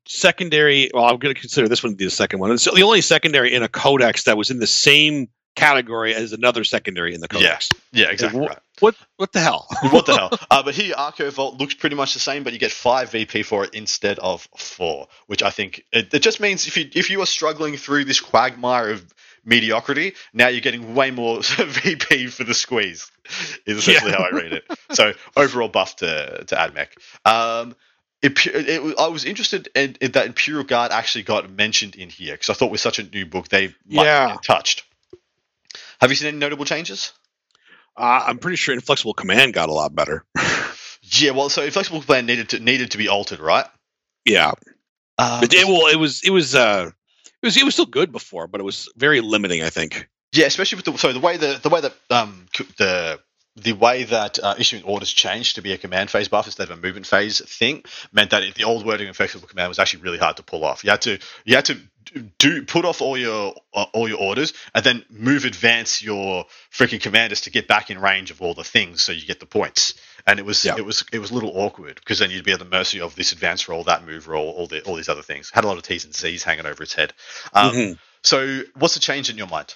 secondary. Well, I'm going to consider this one to be the second one. It's the only secondary in a codex that was in the same category as another secondary in the codex. yeah, exactly Like, right. What what the hell? what the hell? Uh, but here, Arco Vault looks pretty much the same, but you get five VP for it instead of four, which I think it, it just means if you if you are struggling through this quagmire of mediocrity, now you're getting way more VP for the squeeze. Is essentially Yeah. how I read it. So overall buff to to Admech. Um, it, it, I was interested in, in that Imperial Guard actually got mentioned in here because I thought with such a new book they might Yeah. touched. Have you seen any notable changes? Uh, I'm pretty sure inflexible command got a lot better. Yeah, well, so Inflexible Command needed to needed to be altered, right? yeah, Um, but it, well, it was it was uh it was it was still good before, but it was very limiting. I think. Yeah, especially with the so the way the the way that um the the way that uh, issuing orders changed to be a command phase buff instead of a movement phase thing meant that the old wording of flexible command was actually really hard to pull off. You had to you had to do put off all your uh, all your orders and then move advance your freaking commanders to get back in range of all the things so you get the points. And it was Yeah. it was it was a little awkward because then you'd be at the mercy of this advance roll, that move roll, all the all these other things. Had a lot of T's and C's hanging over its head. Um, Mhm. So what's the change in your mind?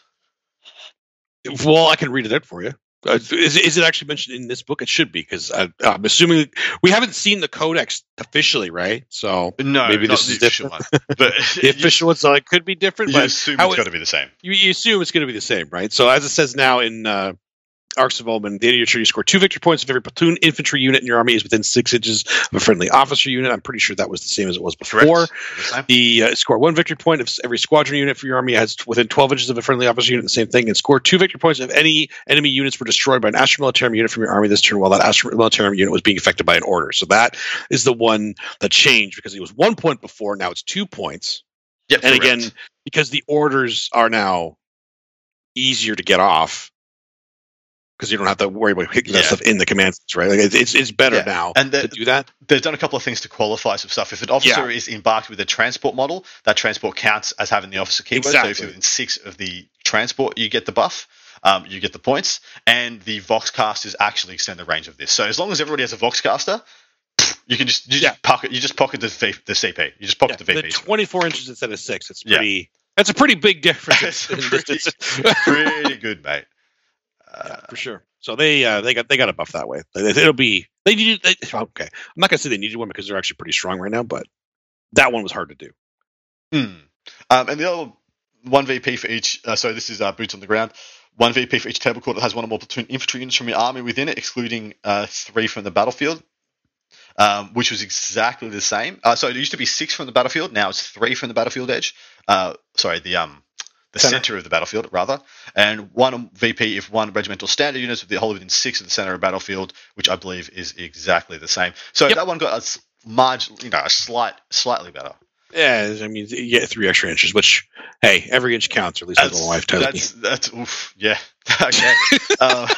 Well, I can read it out for you. Uh, is, is it actually mentioned in this book? It should be because I'm assuming we haven't seen the codex officially, right? So No, maybe this the is official different. one. But the official one, so it could be different. you, but assume it's it- got to be the same. you, you assume it's going to be the same, right? So as it says now in uh, Arks of Omen, the end of your turn, you score two victory points if every platoon infantry unit in your army is within six inches of a friendly officer unit. I'm pretty sure that was the same as it was before. The. Uh, score one victory point if every squadron unit for your army has within 12 inches of a friendly officer unit. The same thing, and score two victory points if any enemy units were destroyed by an Militarum unit from your army this turn while that Militarum unit was being affected by an order. So that is the one that changed because it was one point before. Now it's two points. Yep, And correct. again, because the orders are now easier to get off because you don't have to worry about picking that stuff in the command sets, right? Like it's it's, it's better Yeah. now And to do that. they've done a couple of things to qualify some stuff. If an officer is embarked with a transport model, that transport counts as having the officer keyword. So if you're in six of the transport, you get the buff. Um, you get the points, and the Voxcasters actually extend the range of this. So as long as everybody has a Voxcaster, you can just you Yeah. just pocket you just pocket the v, the CP. You just pocket Yeah, the the VP. 24 inches instead of six. It's Yeah. pretty. That's a pretty big difference It's in pretty- distance. Pretty good, mate. Uh, Yeah, for sure. So they uh, they got they got a buff that way. It- It'll be they needed. They, okay, I'm not gonna say they needed one because they're actually pretty strong right now, but that one was hard to do. Hmm. Um, and the other one VP for each. Uh, so this is uh, boots on the ground. One VP for each table court that has one or more platoon infantry units from your army within it, excluding uh, three from the battlefield. Um, which was exactly the same. Uh, so it used to be six from the battlefield. Now it's three from the battlefield edge. Uh, sorry, the um, the Center. center of the battlefield rather, and one VP if one regimental standard units with the whole within six of the center of the battlefield, which I believe is exactly the same. So Yep. that one got a margin, you know, a slight, slightly better. Yeah, I mean you get three extra inches, which hey, every inch counts. Or at least that's what my wife tells me. that's, that's oof, yeah. okay. uh,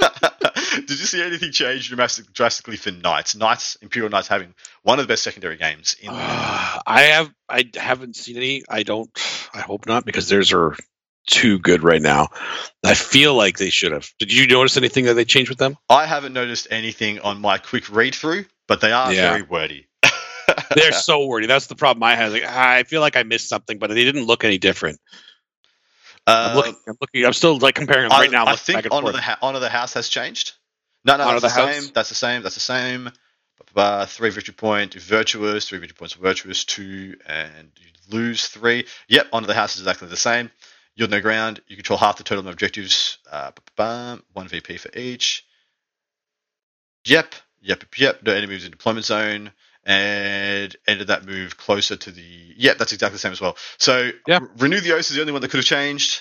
did you see anything change drastic- drastically for Knights? Knights, Imperial Knights, having one of the best secondary games in. Uh, I have I haven't seen any. I don't. I hope not because theirs are too good right now. I feel like they should have. Did you notice anything that they changed with them? I haven't noticed anything on my quick read through, but they are Yeah. very wordy. They're so wordy. That's the problem I have. Like, I feel like I missed something, but they didn't look any different. I'm Uh, looking. I'm looking. I'm still like comparing them I, right now. I think honor the, ha- honor the house has changed. No, no, Honor that's the the, same. That's the same. That's the same. Uh, three victory point, virtuous. Three victory points, virtuous. Two, and you lose three. Yep, honor the house is exactly the same. Yield no ground. You control half the total number of objectives. Uh, one VP for each. Yep, yep, yep. No enemy moves in deployment zone. And ended that move closer to the. Yeah, that's exactly the same as well. So, Yeah. Renew the Oath is the only one that could have changed.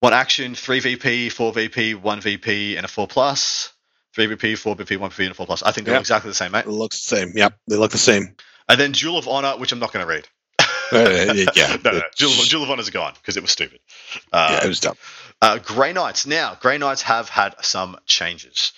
One action, three VP, four VP, one VP, and a four plus. Three VP, four VP, one VP, and a four plus. I think they're Yeah. exactly the same, mate. It looks the same. Yep, they look the same. And then Duel of Honor, which I'm not going to read. Uh, yeah, no, no, Duel, Duel of Honor's gone because it was stupid. Uh, yeah, it was dumb. uh, Grey Knights. Now, Grey Knights have had some changes.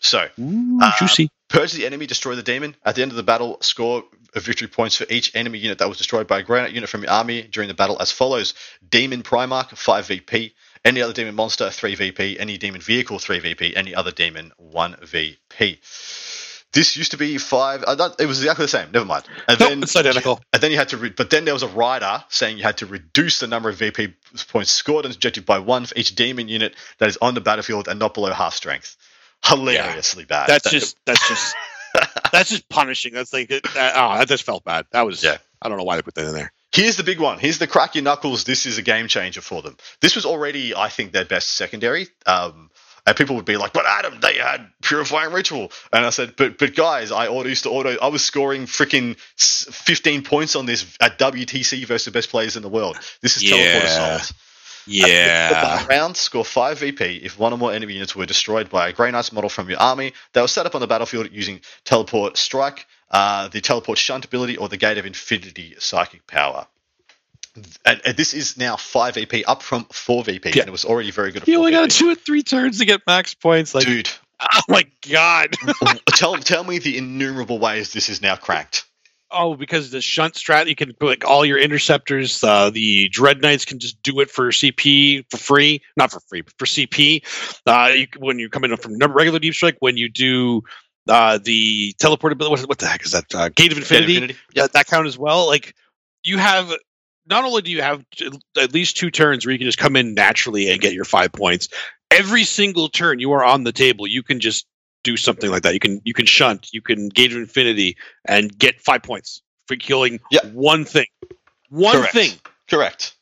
So, Ooh, uh, juicy. Purge the enemy, destroy the demon. At the end of the battle, score of victory points for each enemy unit that was destroyed by a Knight unit from your army during the battle as follows Demon Primarch, 5 VP. Any other demon monster, 3 VP. Any demon vehicle, 3 VP. Any other demon, 1 VP. This used to be 5. Uh, that- it was exactly the same. Never mind. And Nope, then, it's identical. And then you had to, re- but then there was a rider saying you had to reduce the number of VP points scored and objective by one for each demon unit that is on the battlefield and not below half strength. Hilariously bad. That's That- just that's just that's just punishing. That's like that, oh, that just felt bad. That was Yeah. I don't know why they put that in there. Here's the big one. Here's the crack your knuckles. This is a game changer for them. This was already, I think, their best secondary. Um, and people would be like, "But Adam, they had purifying ritual." And I said, "But, but guys, I used to auto. I was scoring freaking 15 points on this at WTC versus the best players in the world. This is teleport Yeah. assault." Yeah. round, score 5 VP if one or more enemy units were destroyed by a Grey Knights model from your army They were set up on the battlefield using Teleport Strike, uh, the Teleport Shunt ability, or the Gate of Infinity Psychic Power. And, and this is now 5 VP, up from 4 VP, Yeah. and it was already very good You only got two or three turns to get max points. Like, Dude, oh my god. tell, tell me the innumerable ways this is now cranked. Oh, because the shunt strat, you can put like all your interceptors. Uh, the dread knights can just do it for CP for free, not for free, but for CP. Uh, you, when you come in from regular deep strike, when you do uh, the teleport ability, what, what the heck is that? Uh, Gate of Infinity. Infinity? that, that count as well. Like you have not only do you have at least two turns where you can just come in naturally and get your five points, every single turn you are on the table, you can just do something like that. You can you can shunt, you can gauge infinity, and get five points for killing Yeah. one thing. One Correct. thing. Correct.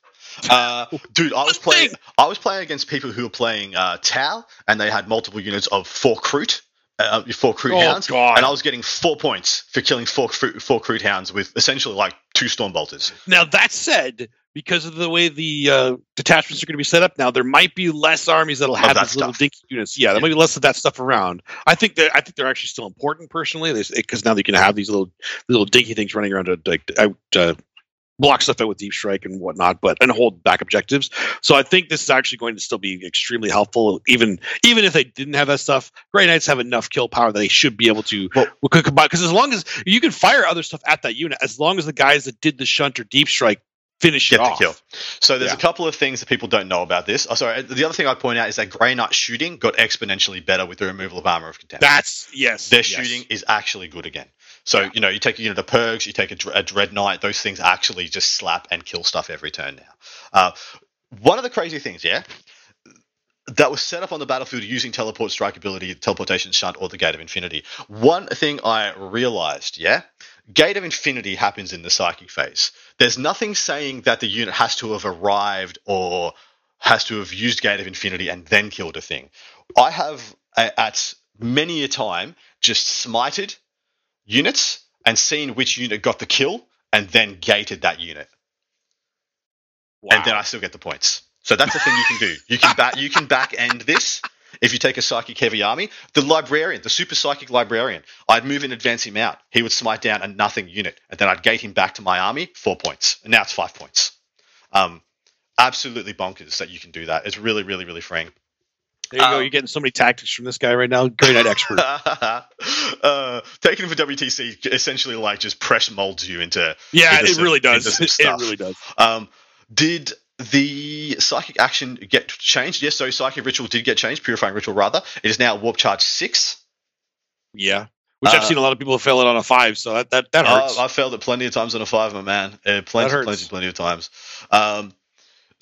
Uh, dude, I was playing. I was playing against people who were playing uh, Tau, and they had multiple units of four Kroot, uh, four Kroot Oh, hounds, God. and I was getting four points for killing four four Kroot hounds with essentially like two Storm Bolters. Now that said, because of the way the uh, detachments are going to be set up now, there might be less armies that'll have that these little dinky units. Yeah, there Yeah. might be less of that stuff around. I think that I think they're actually still important personally, because now they can have these little little dinky things running around to like out. Uh, block stuff out with deep strike and whatnot, but and hold back objectives. So I think this is actually going to still be extremely helpful, even even if they didn't have that stuff. Grey Knights have enough kill power that they should be able to Well- combine. Because as long as you can fire other stuff at that unit, as long as the guys that did the shunt or deep strike finish Get the off. kill. So there's Yeah. a couple of things that people don't know about this. Oh, sorry. The other thing I'd point out is that Grey Knight shooting got exponentially better with the removal of armor of contempt. That's yes. Their yes. shooting is actually good again. So you know, you take a unit of Purgs, you take a, a Dread Knight. Those things actually just slap and kill stuff every turn now. Uh, one of the crazy things, yeah, that was set up on the battlefield using teleport strike ability, teleportation shunt, or the Gate of Infinity. One thing I realized, yeah, Gate of Infinity happens in the psychic phase. There's nothing saying that the unit has to have arrived or has to have used Gate of Infinity and then killed a thing. I have at many a time just smited units and seen which unit got the kill and then gated that unit Wow. and then I still get the points. So that's the thing you can do. You can back you can back end this if you take a psychic heavy army. The librarian, the super psychic librarian, I'd move and advance him out. He would smite down a nothing unit, and then I'd gate him back to my army, four points. And now it's five points. Um, absolutely bonkers that you can do that. It's really, really, really freeing. there you go. um, You're getting so many tactics from this guy right now. Grey Knight expert. uh, taking him for WTC essentially like just press molds you into yeah, into it some- really does. into It really does. Um, did the psychic action get changed? Yes, so psychic ritual did get changed, purifying ritual rather. It is now warp charge six. Yeah. Which I've Uh, seen a lot of people fail it on a five, so that that, that hurts. Uh, I failed it plenty of times on a five, my man. Uh, plenty, plenty, plenty of times. Um,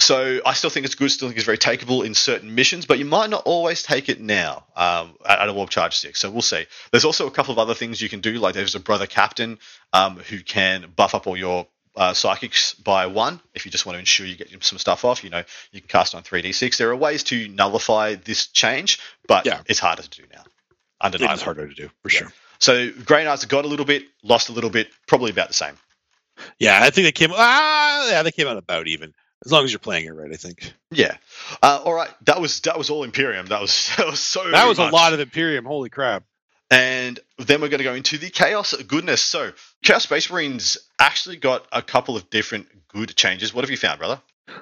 so I still think it's good. Still think it's very takeable in certain missions, but you might not always take it now um, at, at a warp charge six. So we'll see. There's also a couple of other things you can do. Like there's a brother captain um, who can buff up all your uh, psychics by one if you just want to ensure you get some stuff off. You know, you can cast on three d six. There are ways to nullify this change, but Yeah. it's harder to do now. Undeniable. is harder to do for sure. So Grey Knights got a little bit, lost a little bit, probably about the same. Yeah, I think they came. Ah, yeah, they came out about even. As long as you're playing it right, I think Yeah. Uh, all right. That was that was all Imperium. That was that was so. that was a lot of Imperium. Holy crap! And then we're going to go into the Chaos goodness. So Chaos Space Marines actually got a couple of different good changes. What have you found, brother?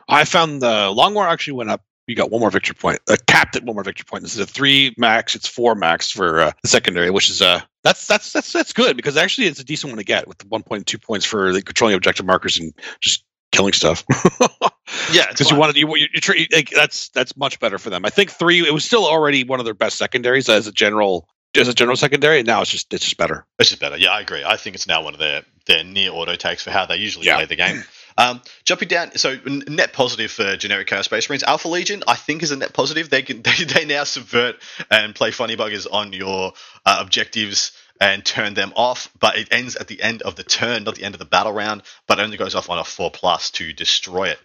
I found the Long War actually went up. You got one more victory point. Uh, capped at one more victory point. This is a three max. It's four max for uh, the secondary, which is uh that's that's that's that's good because actually it's a decent one to get with the one point two points for the controlling objective markers and just killing stuff. Yeah, because you wanted you you, you, tr- like, that's that's much better for them. I think three. It was still already one of their best secondaries as a general as a general secondary. Now it's just it's just better. It's just better. Yeah, I agree. I think it's now one of their their near auto takes for how they usually Yeah. play the game. Um, jumping down, so net positive for generic Chaos Space Marines. Alpha Legion, I think, is a net positive. They can they, they now subvert and play funny buggers on your uh, objectives and turn them off. But it ends at the end of the turn, not the end of the battle round. But only goes off on a four plus to destroy it.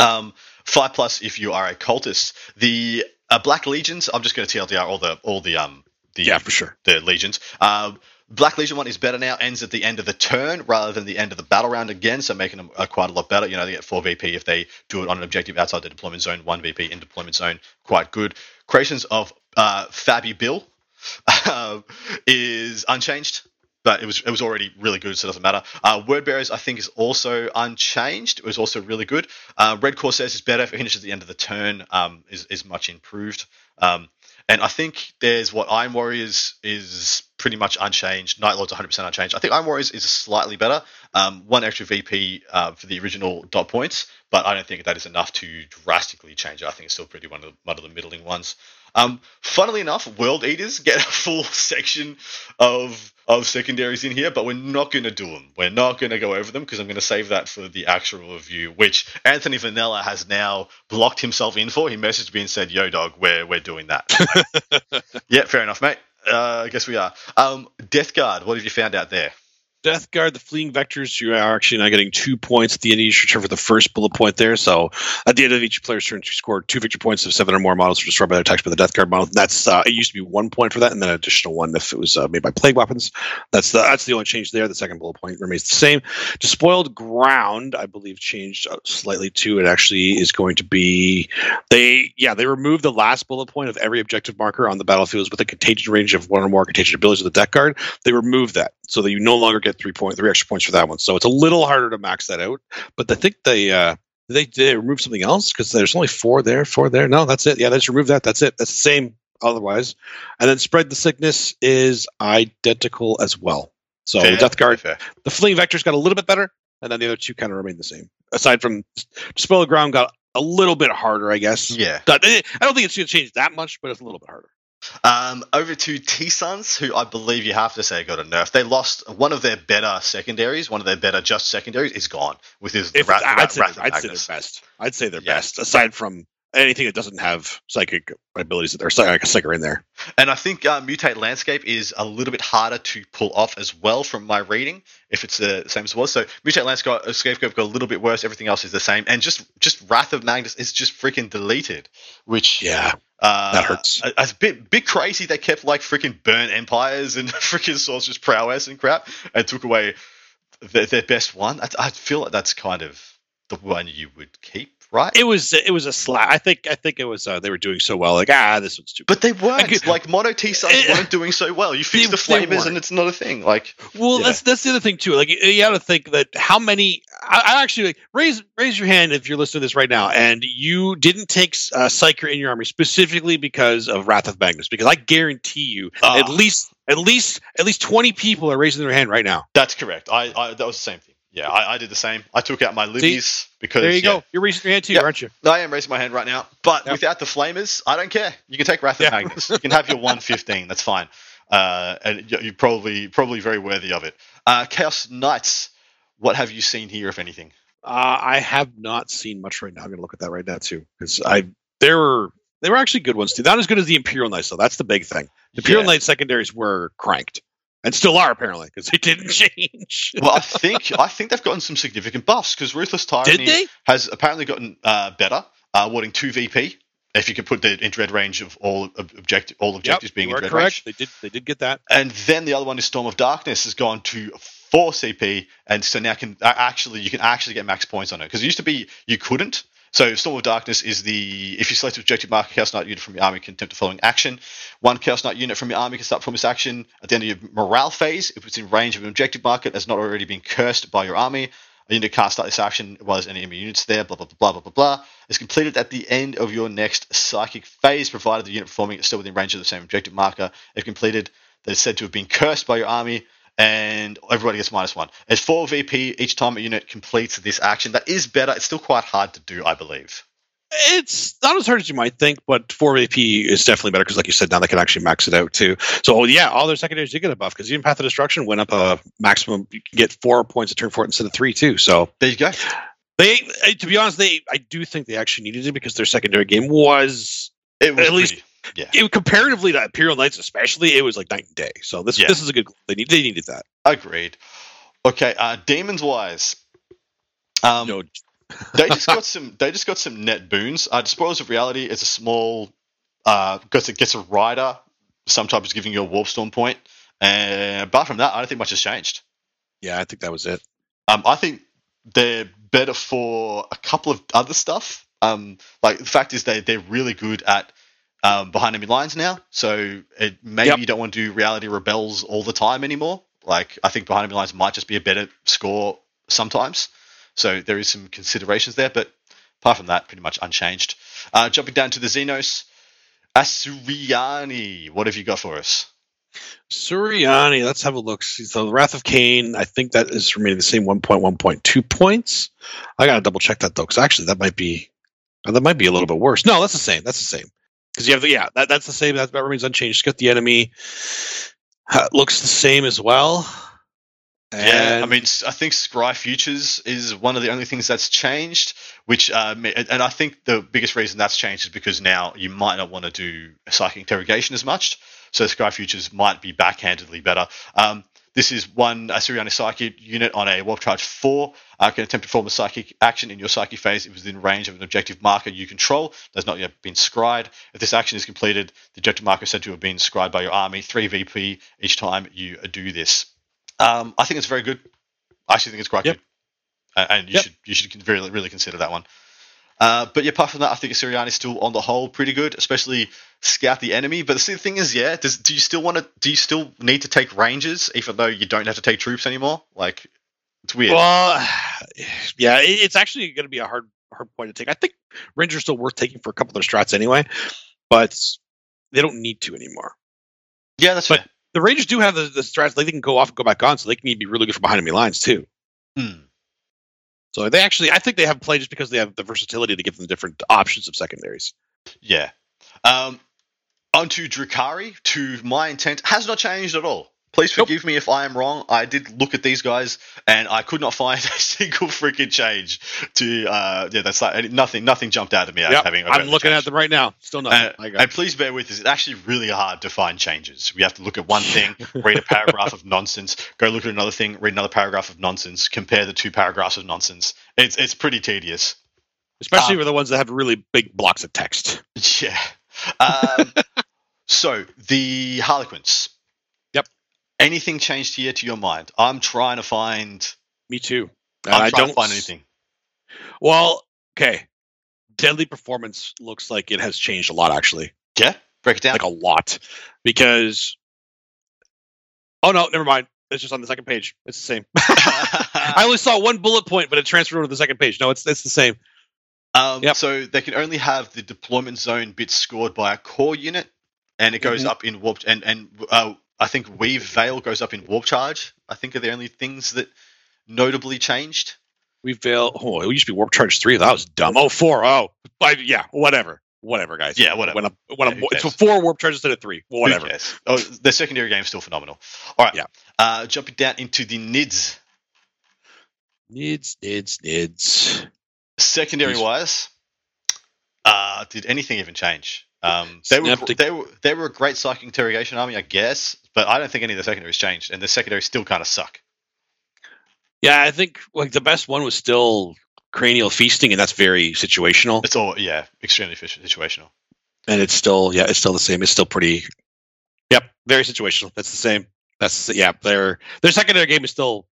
Um, five plus if you are a cultist. The uh, Black Legions. I'm just going to TLDR all the all the um the Yeah, for sure. the legions. Uh, Black Legion one is better now. Ends at the end of the turn rather than the end of the battle round again, so making them uh, quite a lot better. You know, they get four VP if they do it on an objective outside the deployment zone. One VP in deployment zone, quite good. Creations of uh, Fabius Bile uh, is unchanged, but it was it was already really good, so it doesn't matter. Uh, Word Bearers I think is also unchanged. It was also really good. Uh, Red Corsairs is better. If it finishes at the end of the turn, um, is is much improved. Um, and I think there's what Iron Warriors is pretty much unchanged. Night Lord's 100% unchanged. I think Iron Warriors is slightly better. Um, one extra VP uh, for the original dot points, but I don't think that is enough to drastically change it. I think it's still pretty one of the, one of the middling ones. Um, funnily enough, World Eaters get a full section of of secondaries in here, but we're not going to do them. We're not going to go over them because I'm going to save that for the actual review, which Anthony Vanella has now blocked himself in for. He messaged me and said, "Yo, dog, we're we're doing that." yeah, fair enough, mate. Uh, I guess we are. Um, Death Guard, what have you found out there? Death Guard, the fleeing vectors, you are actually now getting two points at the end of each turn for the first bullet point there. So at the end of each player's turn, you score two victory points if seven or more models are destroyed by their attacks by the Death Guard model. That's uh, it used to be one point for that, and then an additional one if it was uh, made by plague weapons. That's the that's the only change there. The second bullet point remains the same. Despoiled ground, I believe, changed uh, slightly too. It actually is going to be they yeah they removed the last bullet point of every objective marker on the battlefields with a contagion range of one or more contagion abilities of the Death Guard. They removed that so that you no longer get three point three extra points for that one. So it's a little harder to max that out. But I think they uh they they remove something else because there's only four there, four there. No, that's it. Yeah, they just remove that. That's it. That's the same otherwise. And then spread the sickness is identical as well. So Fair, Death Guard, fair. the fleeing vectors got a little bit better, and then the other two kind of remain the same. Aside from Spell the Ground got a little bit harder, I guess. Yeah. Eh, I don't think it's going to change that much, but it's a little bit harder. Um, over to T Sons, who I believe you have to say got a nerf. They lost one of their better secondaries. One of their better just secondaries is gone with his If, Ra- Ra- I'd, say, Wrath of I'd say they're best. I'd say they're Yeah. best, aside from anything that doesn't have psychic abilities that are psychic, psychic in there. And I think uh, Mutate Landscape is a little bit harder to pull off as well from my reading, if it's the same as it was. So Mutate Landscape Escape got a little bit worse. Everything else is the same. And just just Wrath of Magnus is just freaking deleted, which Yeah, uh, that hurts. a- It's a bit bit crazy. They kept like freaking burn empires and freaking sorcerer's prowess and crap, and took away their, their best one. I, I feel like that's kind of the one you would keep, right? it was it was a slap. I think I think it was uh, they were doing so well. Like ah, this one's too. but they weren't could- like mono T Sons Eh, weren't doing so well. You fix the flamers and it's not a thing. Like Well, Yeah. that's that's the other thing too. Like you, you got to think that how many. I, I actually like, raise raise your hand if you're listening to this right now, and you didn't take uh, Psyker in your army specifically because of Wrath of Magnus. Because I guarantee you, Ah. at least at least at least twenty people are raising their hand right now. that's correct. I, I that was the same thing. Yeah, I, I did the same. I took out my Libby's because There you yeah, go. You're raising your hand too, Yeah. aren't you? I am raising my hand right now, but Yep. without the flamers, I don't care. You can take Wrath of Yeah. Magnus. You can have your 115. That's fine. Uh, and you- you're probably probably very worthy of it. Uh, Chaos Knights. What have you seen here, if anything? Uh, I have not seen much right now. I'm gonna look at that right now too because I there were they were actually good ones too. Not as good as the Imperial Knights though. That's the big thing. The Imperial Yeah. Knight secondaries were cranked and still are apparently because they didn't change. Well, I think I think they've gotten some significant buffs because Ruthless Tyranny has apparently gotten uh, better, uh, awarding two VP. If you can put the into red range of all ob- objective all objectives being you in are red correct. range, They did they did get that. and then the other one is Storm of Darkness has gone to four CP, and so now can uh, actually you can actually get max points on it because it used to be you couldn't. So Storm of Darkness is the if you select an objective marker Chaos Knight unit from your army can attempt the following action. One Chaos Knight unit from your army can start from this action at the end of your morale phase if it's in range of an objective marker that has not already been cursed by your army. A unit can't start this action while there's any enemy units there. Blah blah blah blah blah blah. It's completed at the end of your next psychic phase, provided the unit performing is still within range of the same objective marker. If completed, that is said to have been cursed by your army, and everybody gets minus one. It's four VP each time a unit completes this action. That is better. It's still quite hard to do, I believe. It's not as hard as you might think, but 4 AP is definitely better because, like you said, now they can actually max it out too. So, yeah, all their secondaries did get a buff because even Path of Destruction went up a maximum. You can get four points a turn for it instead of three, too. So, There you go. they, to be honest, they I do think they actually needed it because their secondary game was, It was At least- pretty- yeah, it, comparatively to Imperial Knights, especially, it was like night and day. So, this Yeah. this is a good They, need, they needed that. agreed. Okay, uh, demons wise, um, No, they just got some. They just got some net boons. Uh, Spoilers of Reality is a small. Uh, gets it gets a rider. Sometimes giving you a warp storm point. And apart from that, I don't think much has changed. yeah, I think that was it. Um, I think they're better for a couple of other stuff. Um, like the fact is they they're really good at um, behind enemy lines now. So it, maybe Yep. you don't want to do reality rebels all the time anymore. Like I think behind enemy lines might just be a better score sometimes. So there is some considerations there, but apart from that, pretty much unchanged. Uh, jumping down to the Xenos, Asuryani. What have you got for us? Suriani, let's have a look. So the Wrath of Khaine, I think that is remaining the same 1.1.2 points. I gotta double check that though, because actually that might be that might be a little bit worse. No, that's the same. That's the same. Because you have the yeah, that, that's the same. That, that remains unchanged. Just got the enemy. uh, looks the same as well. Yeah, I mean, I think Scry Futures is one of the only things that's changed. Which, and and I think the biggest reason that's changed is because now you might not want to do psychic interrogation as much. So Scry Futures might be backhandedly better. Um, this is one Asuryani Psychic unit on a Warp Charge 4 uh, can attempt to perform a psychic action in your psychic phase if within range of an objective marker you control that has not yet been scried. If this action is completed, the objective marker is said to have been scried by your army, 3 VP each time you do this. Um, I think it's very good. I actually think it's quite Yep. good, and you Yep. should you should really really consider that one. Uh, but yeah, apart from that, I think Siriani is still on the whole pretty good, especially scout the enemy. But the thing is, yeah, does, do you still want to? Do you still need to take rangers, even though you don't have to take troops anymore? Like, it's weird. Well, yeah, it's actually going to be a hard hard point to take. I think Rangers are still worth taking for a couple of their strats anyway, but they don't need to anymore. yeah, that's but- fair. The Rangers do have the, the strats; they can go off and go back on, so they can be really good for behind enemy lines too. Hmm. So they actually, I think they have play just because they have the versatility to give them different options of secondaries. Yeah. Um, onto Drukhari. To my intent, has not changed at all. Please Nope. forgive me if I am wrong. I did look at these guys and I could not find a single freaking change to. Uh, yeah, that's like nothing. Nothing jumped out at me. Yep, having. I'm looking at them right now. Still nothing. Uh, I got and please bear with us. It's actually really hard to find changes. We have to look at one thing, read a paragraph of nonsense, go look at another thing, read another paragraph of nonsense, compare the two paragraphs of nonsense. It's it's pretty tedious. especially um, for the ones that have really big blocks of text. Yeah. Um, so the Harlequins. Anything changed here to your mind? I'm trying to find. Me too. And I'm I don't find anything. Well, okay. Deadly performance looks like it has changed a lot, actually. Yeah. Break it down. Like a lot, because. Oh no, never mind. It's just on the second page. It's the same. I only saw one bullet point, but it transferred over to the second page. No, it's it's the same. Um, Yep. So they can only have the deployment zone bits scored by a core unit, and it goes Mhm. up in warp. And and uh, I think Weave Veil goes up in warp charge. I think are the only things that notably changed. We fail. Oh, it used to be warp charge three. That was dumb. Oh, four. Oh, but yeah, whatever, whatever, guys. Yeah, whatever. When I'm, when I'm, Yeah, it's cares? four warp charges instead of three. Well, whatever. Oh, the secondary game's still phenomenal. All right. Yeah. Uh, jumping down into the NIDS. Nids, nids, nids. Secondary Yes. wise, uh, did anything even change? Um, they were they were they were a great psychic interrogation army, I guess, but I don't think any of the secondaries changed, and the secondaries still kind of suck. Yeah, I think like the best one was still cranial feasting, and that's very situational. It's all yeah, extremely fish- situational. and it's still yeah it's still the same it's still pretty yep very situational that's the same that's yeah their their secondary game is still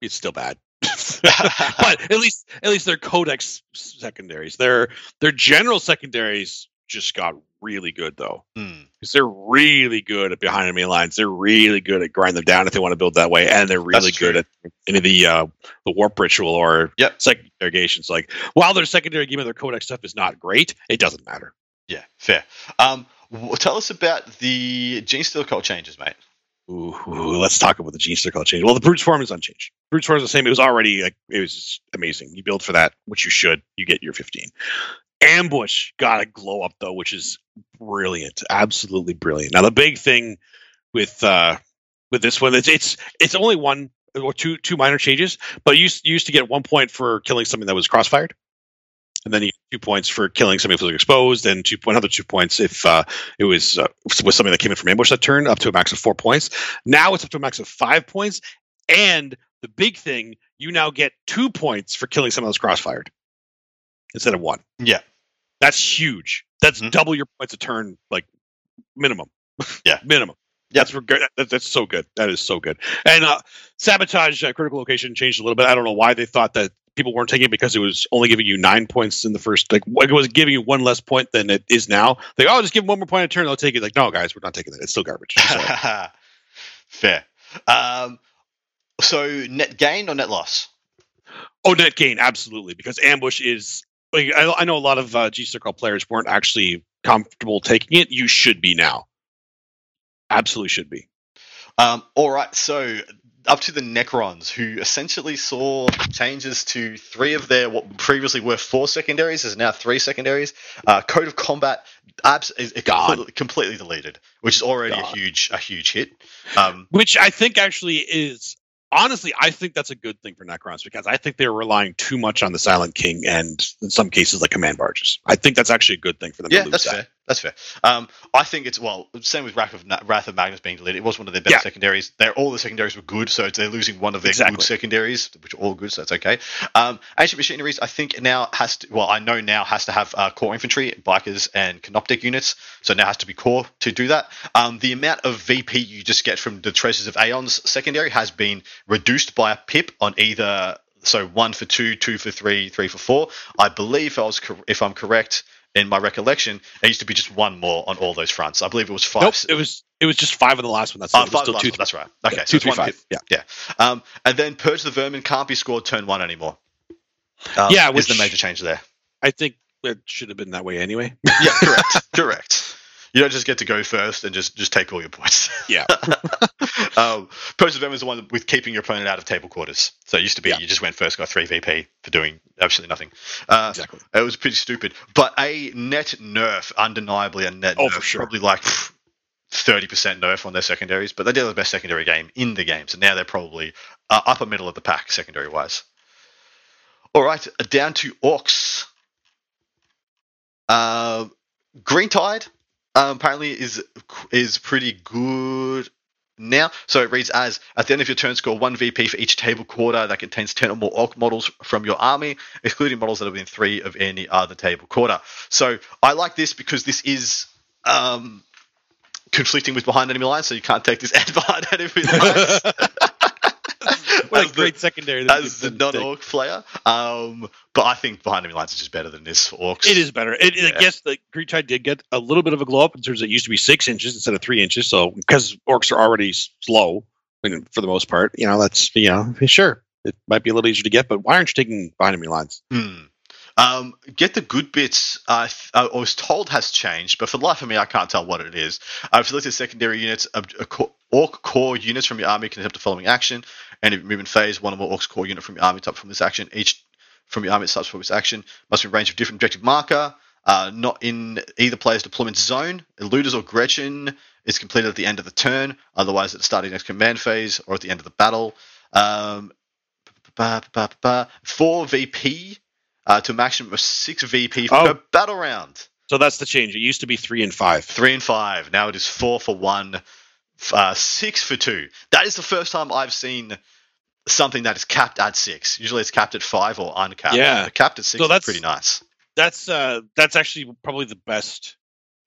it's still bad but at least at least their codex secondaries their their general secondaries just got really good though Hmm. because they're really good at behind enemy lines they're really good at grinding them down if they want to build that way and they're really good at any of the uh the warp ritual or Yep. second interrogations like while their secondary game of their codex stuff is not great it doesn't matter Yeah, fair. Um, w- tell us about the Genestealer Cult changes, mate. Ooh, ooh, let's talk about the gene circle change. Well, the brute form is unchanged. Brute form is the same. It was already like it was amazing. You build for that, which you should. You get your 15. Ambush got a glow up though, which is brilliant. Absolutely brilliant. Now the big thing with uh with this one, it's it's it's only one or two two minor changes, but you used, you used to get one point for killing something that was crossfired. And then you get two points for killing something that was exposed, and two another two points if uh, it was uh, was something that came in from ambush that turn, up to a max of four points. Now it's up to a max of five points, and the big thing, you now get two points for killing someone that's crossfired instead of one. Yeah. That's huge. That's Mhm. double your points a turn, like minimum. Yeah. minimum. Yeah. That's reg- that, that's so good. That is so good. And uh, sabotage uh, critical location changed a little bit. I don't know why they thought that people weren't taking it because it was only giving you nine points in the first. Like it was giving you one less point than it is now. Like oh, just give them one more point a turn. They'll take it. Like no, guys, we're not taking that. It's still garbage. So, fair. Um, so net gain or net loss? oh, net gain absolutely because ambush is. Like, I, I know a lot of uh, G Circle players weren't actually comfortable taking it. You should be now. Absolutely should be. Um, all right. So up to the Necrons, who essentially saw changes to three of their what previously were four secondaries, is now three secondaries. Uh, Code of Combat abs is completely, completely deleted, which is already a huge a huge hit. Um, Which I think actually is honestly, I think that's a good thing for Necrons because I think they're relying too much on the Silent King and in some cases like command barges. I think that's actually a good thing for them. yeah, to lose that's that. fair. That's fair. Um, I think it's well, same with Wrath of Wrath of Magnus being deleted. It was one of their better Yeah. secondaries. They're all the secondaries were good, so they're losing one of their Exactly. good secondaries, which are all good, so that's okay. Um, Ancient Machineries, I think now has to. Well, I know now has to have uh, core infantry, bikers, and Canoptek units. So now has to be core to do that. Um, the amount of VP you just get from the Treasures of Aeon's secondary has been reduced by a pip on either. So one for two, two for three, three for four. I believe if I was cor- if I'm correct in my recollection, it used to be just one more on all those fronts. I believe it was five. Nope, it was it was just five of the last one. That's Oh, was five still two, one, that's right. Okay, yeah, so two, three, five. Yeah, Yeah. Um, and then Purge the Vermin can't be scored turn one anymore. Um, Yeah, is which- the major change there. I think it should have been that way anyway. Yeah, correct, correct. You don't just get to go first and just just take all your points. Yeah. um, the is the one with keeping your opponent out of table quarters. So it used to be Yeah. you just went first, got three VP for doing absolutely nothing. Uh, exactly. It was pretty stupid. But a net nerf, undeniably a net Oh, nerf. sure. Probably like thirty percent nerf on their secondaries, but they did the best secondary game in the game. So now they're probably uh, upper middle of the pack secondary wise. All right, down to orks. Uh, Green Tide um, apparently is is pretty good now. So it reads as at the end of your turn, score one VP for each table quarter that contains ten or more ork models from your army, excluding models that have been three of any other table quarter. So I like this because this is um, conflicting with behind enemy lines, so you can't take this and behind enemy lines. What As a the- great secondary. that as the can non-ork player. Um, but I think behind enemy lines is just better than this for orks. It is better. It, Yeah. I guess the Green Tide did get a little bit of a glow up in terms of it used to be six inches instead of three inches. So because orks are already slow, I mean, for the most part, you know, that's you know, sure, it might be a little easier to get, but why aren't you taking behind enemy lines? Hmm. Um, get the good bits. I I was told has changed, but for the life of me, I can't tell what it is. I've selected secondary units. A, a co- ork core units from your army can attempt the following action. Any movement phase, one or more orks core unit from your army type from this action. Each from your army types from this action must be in range of different objective marker. Uh, not in either player's deployment zone. Eluders or Gretchin is completed at the end of the turn. Otherwise, at the start of the next command phase or at the end of the battle. Um, ba- ba- ba- ba- four VP uh, to a maximum of six VP Oh. per battle round. So that's the change. It used to be three and five. Three and five. Now it is four for one, uh, six for two. That is the first time I've seen something that is capped at six. Usually it's capped at five or uncapped. Yeah. But capped at six So is that's- pretty nice. That's uh, that's actually probably the best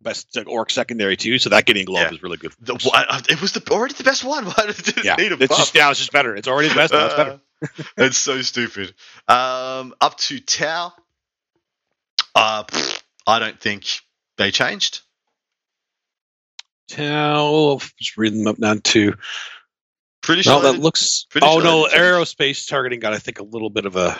best uh, ork secondary too. So that getting glow up Yeah. is really good. The, uh, it was the, already the best one. Why did it yeah, need a it's just now. it's just better. It's already the best. Now it's better. It's so stupid. Um, up to Tau. Uh, I don't think they changed. Tell just reading them up now too. Pretty sure. No, that looks. Oh sure no, aerospace targeting got I think a little bit of a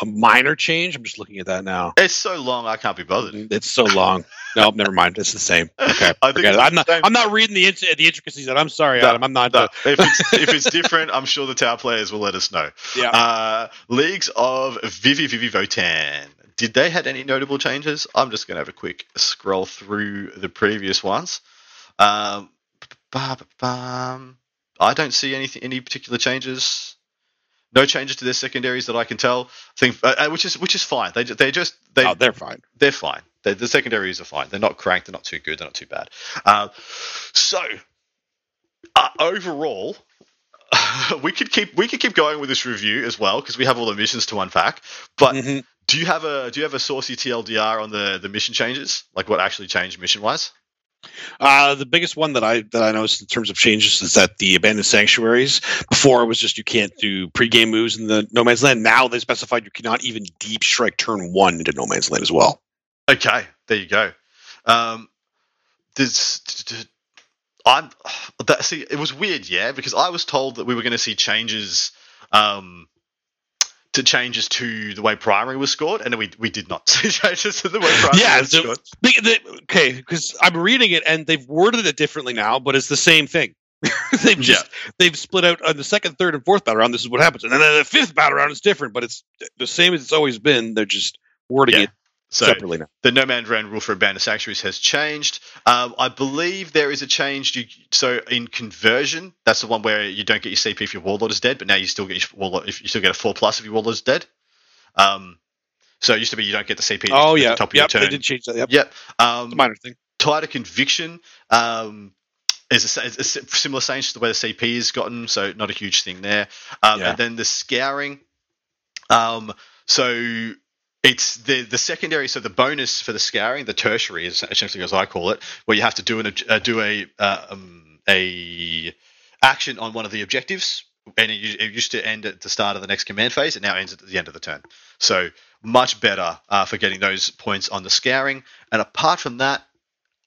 a minor change. I'm just looking at that now. it's so long, I can't be bothered. It's so long. no, never mind. It's the same. Okay, I think. I'm, not. I'm not reading the int- the intricacies. Of it. I'm sorry, No, Adam. I'm not. No, if it's if it's different, I'm sure the tower players will let us know. yeah. Uh, Leagues of Vivi Vivi Votann. Did they had any notable changes? I'm just gonna have a quick scroll through the previous ones. Um, bum. I don't see anything, any particular changes. No changes to their secondaries that I can tell. I Think, uh, uh, which is which is fine. They they just they oh, they're fine. they're fine. they the secondaries are fine. They're not cranked. They're not too good. They're not too bad. Uh, so uh, overall, we could keep we could keep going with this review as well because we have all the missions to unpack. But Mhm. do you have a do you have a saucy TLDR on the the mission changes? Like what actually changed mission wise? Uh, the biggest one that I that I noticed in terms of changes is that the abandoned sanctuaries before it was just you can't do pregame moves in the no man's land. Now they specified you cannot even deep strike turn one into no man's land as well. Okay, there you go. Um, this, I'm that. See, it was weird, yeah, because I was told that we were going to see changes, um, to changes to the way primary was scored, and we we did not see changes to the way primary Yeah, was scored. The- the- okay, because I'm reading it and they've worded it differently now, but it's the same thing. they've just they've split out on the second, third, and fourth battle round. This is what happens, and then the fifth battle round is different, but it's the same as it's always been. They're just wording Yeah. it So separately now. the No Man's Land rule for abandoned sanctuaries has changed. Um, I believe there is a change. You, so in conversion, that's the one where you don't get your CP if your warlord is dead, but now you still get your warlord. If you still get a four plus if your warlord is dead. Um, so it used to be you don't get the CP. Oh at yeah, the top of yep, your they turn. did change that. Yep, Yep. Um, minor thing. tighter conviction um, is a, is a similar change to the way the CP is gotten, so not a huge thing there. Um, Yeah. And then the scouring. Um, so it's the the secondary. So the bonus for the scouring, the tertiary, is essentially as I call it, where you have to do an uh, do a uh, um, a action on one of the objectives. And it, used to end at the start of the next command phase. It now ends at the end of the turn. So much better uh, for getting those points on the scouring. And apart from that,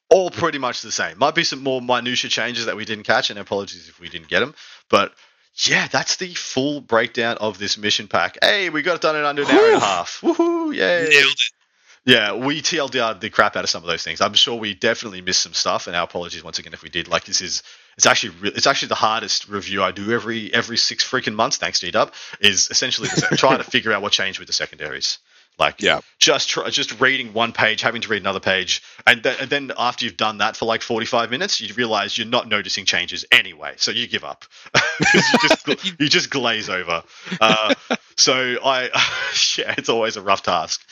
all pretty much the same. Might be some more minutia changes that we didn't catch, and apologies if we didn't get them. But yeah, that's the full breakdown of this mission pack. Hey, we got it done in under an hour and a half. Woohoo! Yay! Nailed it. Yeah, we TLDR'd the crap out of some of those things. I'm sure we definitely missed some stuff, and our apologies once again if we did. Like this is, it's actually re- it's actually the hardest review I do every every six freaking months. Thanks, G Dub. Is essentially trying to figure out what changed with the secondaries. Like Yeah. just try, just reading one page, having to read another page, and, th- and then after you've done that for like 45 minutes, you realize you're not noticing changes anyway, so you give up. you just you just glaze over. Uh, so I, yeah, it's always a rough task.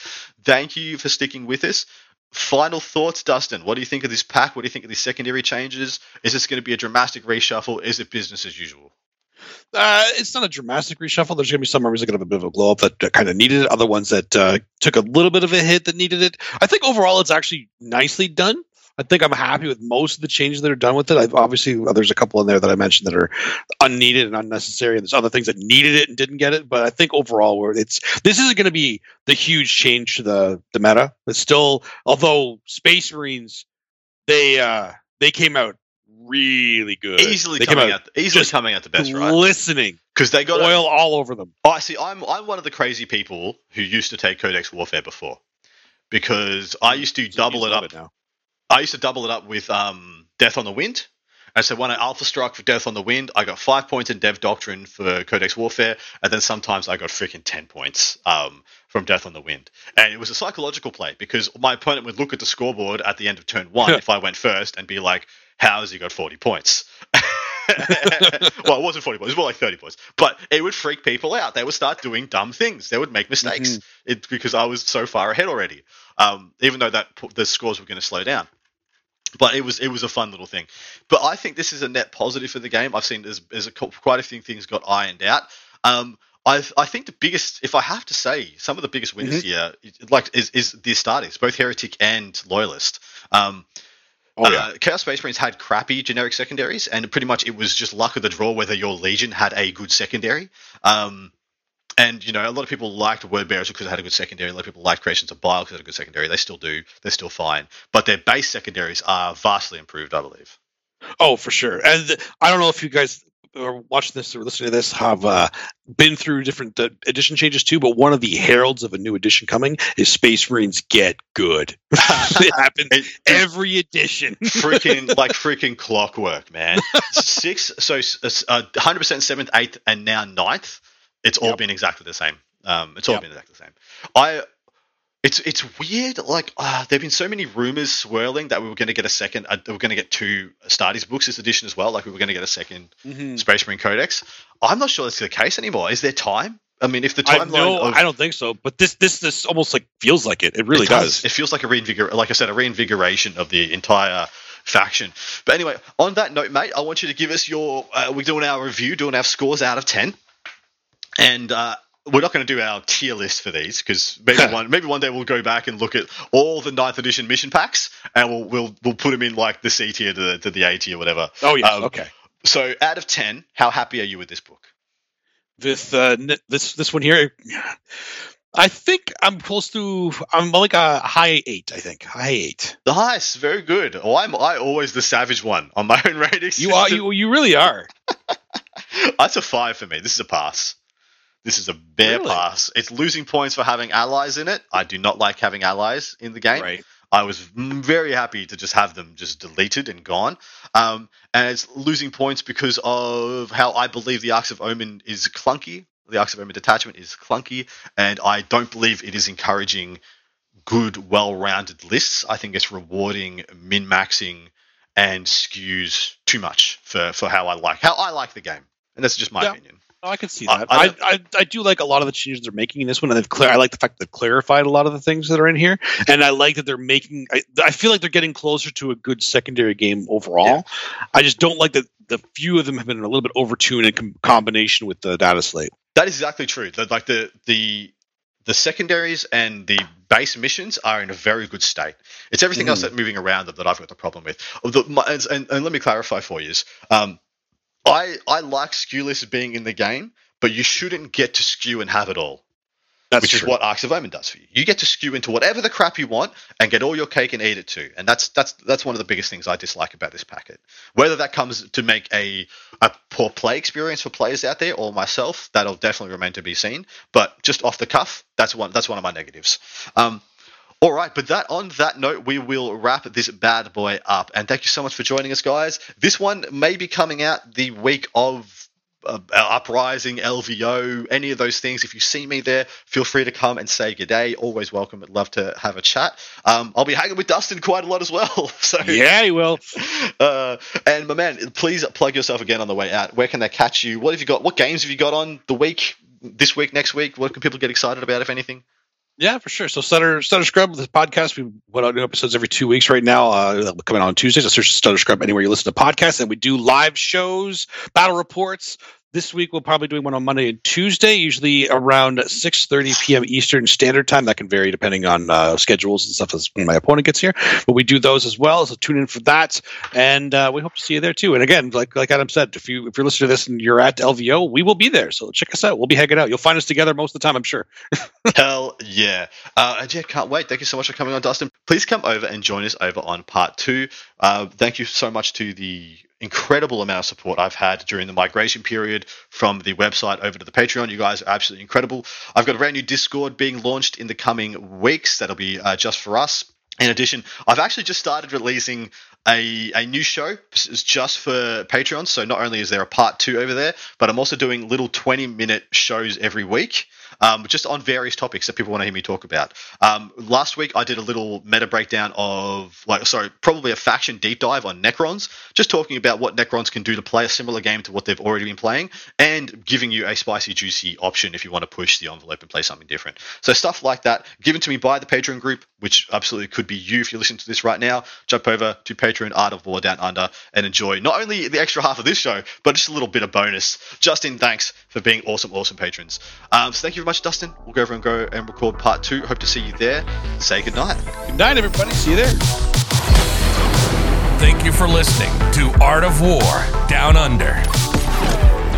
Thank you for sticking with us. Final thoughts, Dustin. What do you think of this pack? What do you think of these secondary changes? Is this going to be a dramatic reshuffle? Is it business as usual? Uh, it's not a dramatic reshuffle. There's going to be some members that have a bit of a glow up that kind of needed it. Other ones that uh, took a little bit of a hit that needed it. I think overall it's actually nicely done. I think I'm happy with most of the changes that are done with it. I've obviously there's a couple in there that I mentioned that are unneeded and unnecessary, and there's other things that needed it and didn't get it. But I think overall, where it's this isn't going to be the huge change to the the meta. It's still, although Space Marines, they uh they came out really good. Easily they coming out out, easily coming out the best, right? glistening, Because they got a- oil all over them. Oh, I see. I'm I'm one of the crazy people who used to take Codex Warfare before, because I used to double it up. now. I used to double it up with um, Death on the Wind. And so when I Alpha Struck for Death on the Wind, I got five points in Dev Doctrine for Codex Warfare, and then sometimes I got freaking ten points um, from Death on the Wind. And it was a psychological play because my opponent would look at the scoreboard at the end of turn one if I went first and be like, "How has he got forty points?" well, it wasn't 40 points, it was more like 30 points. But it would freak people out. They would start doing dumb things. They would make mistakes it, because I was so far ahead already. Um, even though that the scores were going to slow down. But it was it was a fun little thing. But I think this is a net positive for the game. I've seen there's, there's a, quite a few things got ironed out. Um, I I think the biggest, if I have to say, some of the biggest winners here, like is is the Astartes, both Heretic and Loyalist. Um, Oh yeah. uh, Chaos Space Marines had crappy generic secondaries, and pretty much it was just luck of the draw whether your Legion had a good secondary. Um, and you know, a lot of people liked Word Bearers because they had a good secondary. A lot of people liked Creations of Bile because they had a good secondary. They still do. They're still fine, but their base secondaries are vastly improved, I believe. Oh, for sure. And I don't know if you guys are watching this or listening to this have uh, been through different uh, edition changes too. But one of the heralds of a new edition coming is Space Marines get good. it happens It- every edition. freaking like freaking clockwork, man. Six, so uh, 100% seventh, eighth, and now ninth. It's all Yep. been exactly the same. Um, it's all Yep. been exactly the same. I, it's it's weird. Like uh, there've been so many rumors swirling that we were going to get a second. Uh, we are going to get two Astartes books this edition as well. Like we were going to get a 2nd Mhm. Space Marine Codex. I'm not sure that's the case anymore. Is there time? I mean, if the I timeline no, of I don't think so. But this this this almost like feels like it. It really it does. It feels like a reinvigor, like I said, a reinvigoration of the entire faction. But anyway, on that note, mate, I want you to give us your. Uh, we're doing our review, doing our scores out of ten, and uh, we're not going to do our tier list for these because maybe one maybe one day we'll go back and look at all the ninth edition mission packs and we'll we'll we'll put them in like the C tier to the, to the A tier, or whatever. Oh yeah. Um, okay. So out of ten, how happy are you with this book? This uh, this this one here. I think I'm close to. I'm like a high eight. I think high eight. Nice, very good. Oh, I'm I always the savage one on my own ratings. You are. You you really are. That's a five for me. This is a pass. This is a bare Really? pass. It's losing points for having allies in it. I do not like having allies in the game. Right. I was very happy to just have them just deleted and gone. Um, and it's losing points because of how I believe the Arks of Omen is clunky. The Arks of Omen detachment is clunky, and I don't believe it is encouraging good, well-rounded lists. I think it's rewarding min-maxing and skews too much for, for how I like how I like the game, and that's just my Yeah. opinion. Oh, I can see that. I I, I, I, do like a lot of the changes they're making in this one, and they've clear. I like the fact that they've clarified a lot of the things that are in here, and I like that they're making. I, I feel like they're getting closer to a good secondary game overall. Yeah. I just don't like that the few of them have been a little bit overtuned in com- combination with the data slate. That is exactly true. The, like the the the secondaries and the base missions are in a very good state. It's everything else Mhm. that moving around them that I've got the problem with. The, my, and, and, and let me clarify for you: is, um, I I like skew lists being in the game, but you shouldn't get to skew and have it all. That's which true. is what Arks of Omen does for you. You get to skew into whatever the crap you want and get all your cake and eat it too. And that's that's that's one of the biggest things I dislike about this packet. Whether that comes to make a a poor play experience for players out there or myself, that'll definitely remain to be seen. But just off the cuff, that's one that's one of my negatives. Um, all right, but that on that note, we will wrap this bad boy up. And thank you so much for joining us, guys. This one may be coming out the week of uh, Uprising, LVO, any of those things. If you see me there, feel free to come and say good day. Always welcome. I'd love to have a chat. Um, I'll be hanging with Dustin quite a lot as well. So yeah, you will. uh, and my man, please plug yourself again on the way out. Where can they catch you? What have you got? What games have you got on the week? This week, next week? What can people get excited about, if anything? Yeah, for sure. So Stutter Stutter Scrub, this podcast, we put out new episodes every two weeks right now. Uh, coming on Tuesdays. So search Stutter Scrub anywhere you listen to podcasts, and we do live shows, battle reports. This week we'll probably doing one on Monday and Tuesday, usually around 6:30 p.m. Eastern Standard Time. That can vary depending on uh, schedules and stuff as when my opponent gets here. But we do those as well, so tune in for that, and uh, we hope to see you there too. And again, like like Adam said, if you if you're listening to this and you're at LVO, we will be there. So check us out. We'll be hanging out. You'll find us together most of the time, I'm sure. Hell yeah. Uh, and yeah, can't wait. Thank you so much for coming on, Dustin. Please come over and join us over on part two. Uh, thank you so much to the incredible amount of support I've had during the migration period from the website over to the Patreon. You guys are absolutely incredible. I've got a brand new Discord being launched in the coming weeks that'll be uh, just for us. In addition, I've actually just started releasing a, a new show This is just for Patreon. So not only is there a part two over there, but I'm also doing little 20 minute shows every week. Um, just on various topics that people want to hear me talk about. Um, last week I did a little meta breakdown of, like, sorry, probably a faction deep dive on Necrons, just talking about what Necrons can do to play a similar game to what they've already been playing, and giving you a spicy, juicy option if you want to push the envelope and play something different. So stuff like that, given to me by the Patreon group, which absolutely could be you if you're listening to this right now. Jump over to Patreon Art of War Down Under and enjoy not only the extra half of this show, but just a little bit of bonus. Justin, thanks for being awesome, awesome patrons. Um, so thank you very much, Dustin. We'll go over and go and record part two. Hope to see you there. Say goodnight. Good night, everybody. See you there. Thank you for listening to Art of War Down Under,